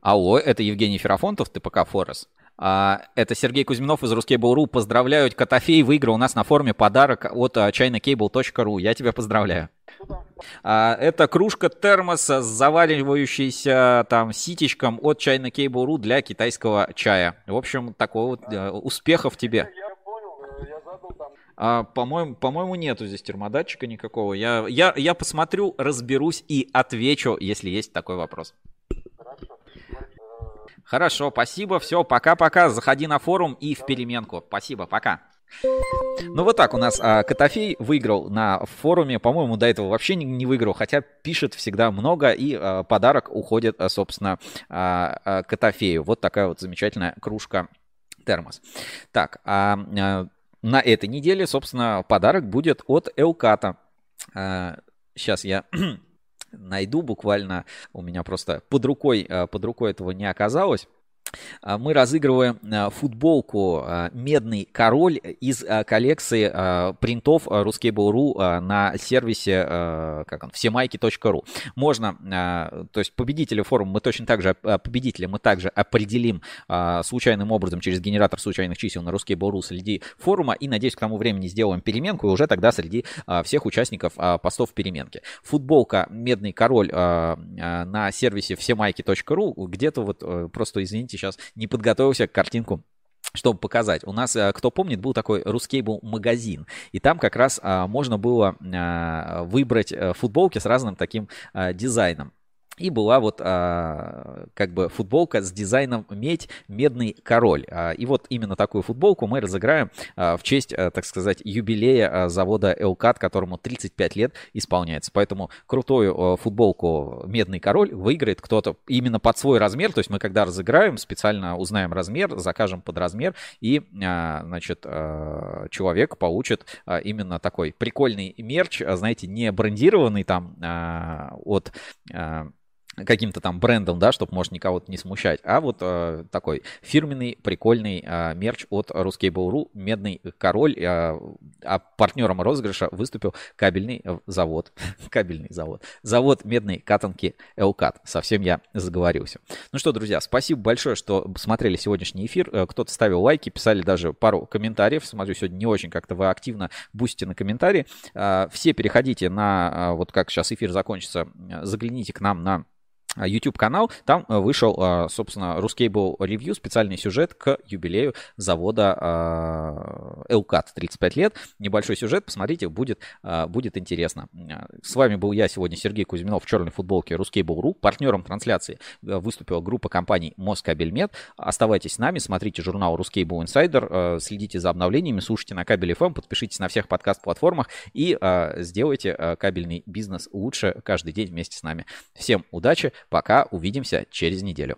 Алло, это Евгений Ферафонтов, ТПК Форес. А, это Сергей Кузьминов из Ruscable.ru. Поздравляю, Котофей выиграл у нас на форуме подарок от chinacable.ru. Я тебя поздравляю. А, это кружка термоса с заваливающейся там ситечком от China Cable.ru для китайского чая. В общем, такого вот э, успехов тебе. А, по-моему, по-моему, нету здесь термодатчика никакого. Я, я, я посмотрю, разберусь и отвечу, если есть такой вопрос. Хорошо, спасибо, все, пока-пока. Заходи на форум и в переменку. Спасибо, пока. Ну вот так у нас а, Котофей выиграл на форуме, по-моему, до этого вообще не, не выиграл, хотя пишет всегда много, и а, подарок уходит, а, собственно, а, а, Котофею. Вот такая вот замечательная кружка термос. Так, а, а на этой неделе, собственно, подарок будет от Элката. А, сейчас я (clears throat) найду буквально, у меня просто под рукой, а, под рукой этого не оказалось. А, мы разыгрываем а, футболку а, «Медный король» из коллекции принтов Ruskable.ru на сервисе как он, всемайки.ру. Можно, то есть победителя форума мы точно так же, победителя мы также определим случайным образом через генератор случайных чисел на Ruskable.ru среди форума и, надеюсь, к тому времени сделаем переменку и уже тогда среди всех участников постов переменки. Футболка «Медный король» на сервисе всемайки.ру где-то вот просто, извините, сейчас не подготовился к картинку чтобы показать. У нас, э, кто помнит, был такой Ruscable магазин, и там как раз а, можно было а, выбрать э, футболки с разным таким а, дизайном. И была вот а, как бы футболка с дизайном медь медный король. А, и вот именно такую футболку мы разыграем а, в честь, а, так сказать, юбилея а, завода Элкат, которому 35 лет исполняется. Поэтому крутую а, футболку медный король выиграет кто-то именно под свой размер. То есть мы когда разыграем, специально узнаем размер, закажем под размер, и, а, значит, а, человек получит а, именно такой прикольный мерч, а, знаете, не брендированный там а, от... А, каким-то там брендом, да, чтобы, может, никого не смущать, а вот э, такой фирменный, прикольный э, мерч от Ruskable.ru, медный король, э, а партнером розыгрыша выступил кабельный э, завод, (laughs) кабельный завод, завод медной катанки Элкат, совсем я заговорился. Ну что, друзья, спасибо большое, что смотрели сегодняшний эфир, э, кто-то ставил лайки, писали даже пару комментариев, смотрю, сегодня не очень как-то вы активно бустите на комментарии, э, все переходите на, э, вот как сейчас эфир закончится, загляните к нам на YouTube канал. Там э, вышел, э, собственно, Ruscable Review, специальный сюжет к юбилею завода Элкат 35 лет. Небольшой сюжет, посмотрите, будет, э, будет интересно. С вами был я сегодня, Сергей Кузьминов в черной футболке Ruscable.ru. Партнером трансляции выступила группа компаний Москабельмет. Оставайтесь с нами, смотрите журнал Ruscable Insider, следите за обновлениями, слушайте на Кабель FM, подпишитесь на всех подкаст-платформах и сделайте кабельный бизнес лучше каждый день вместе с нами. Всем удачи! Пока, увидимся через неделю.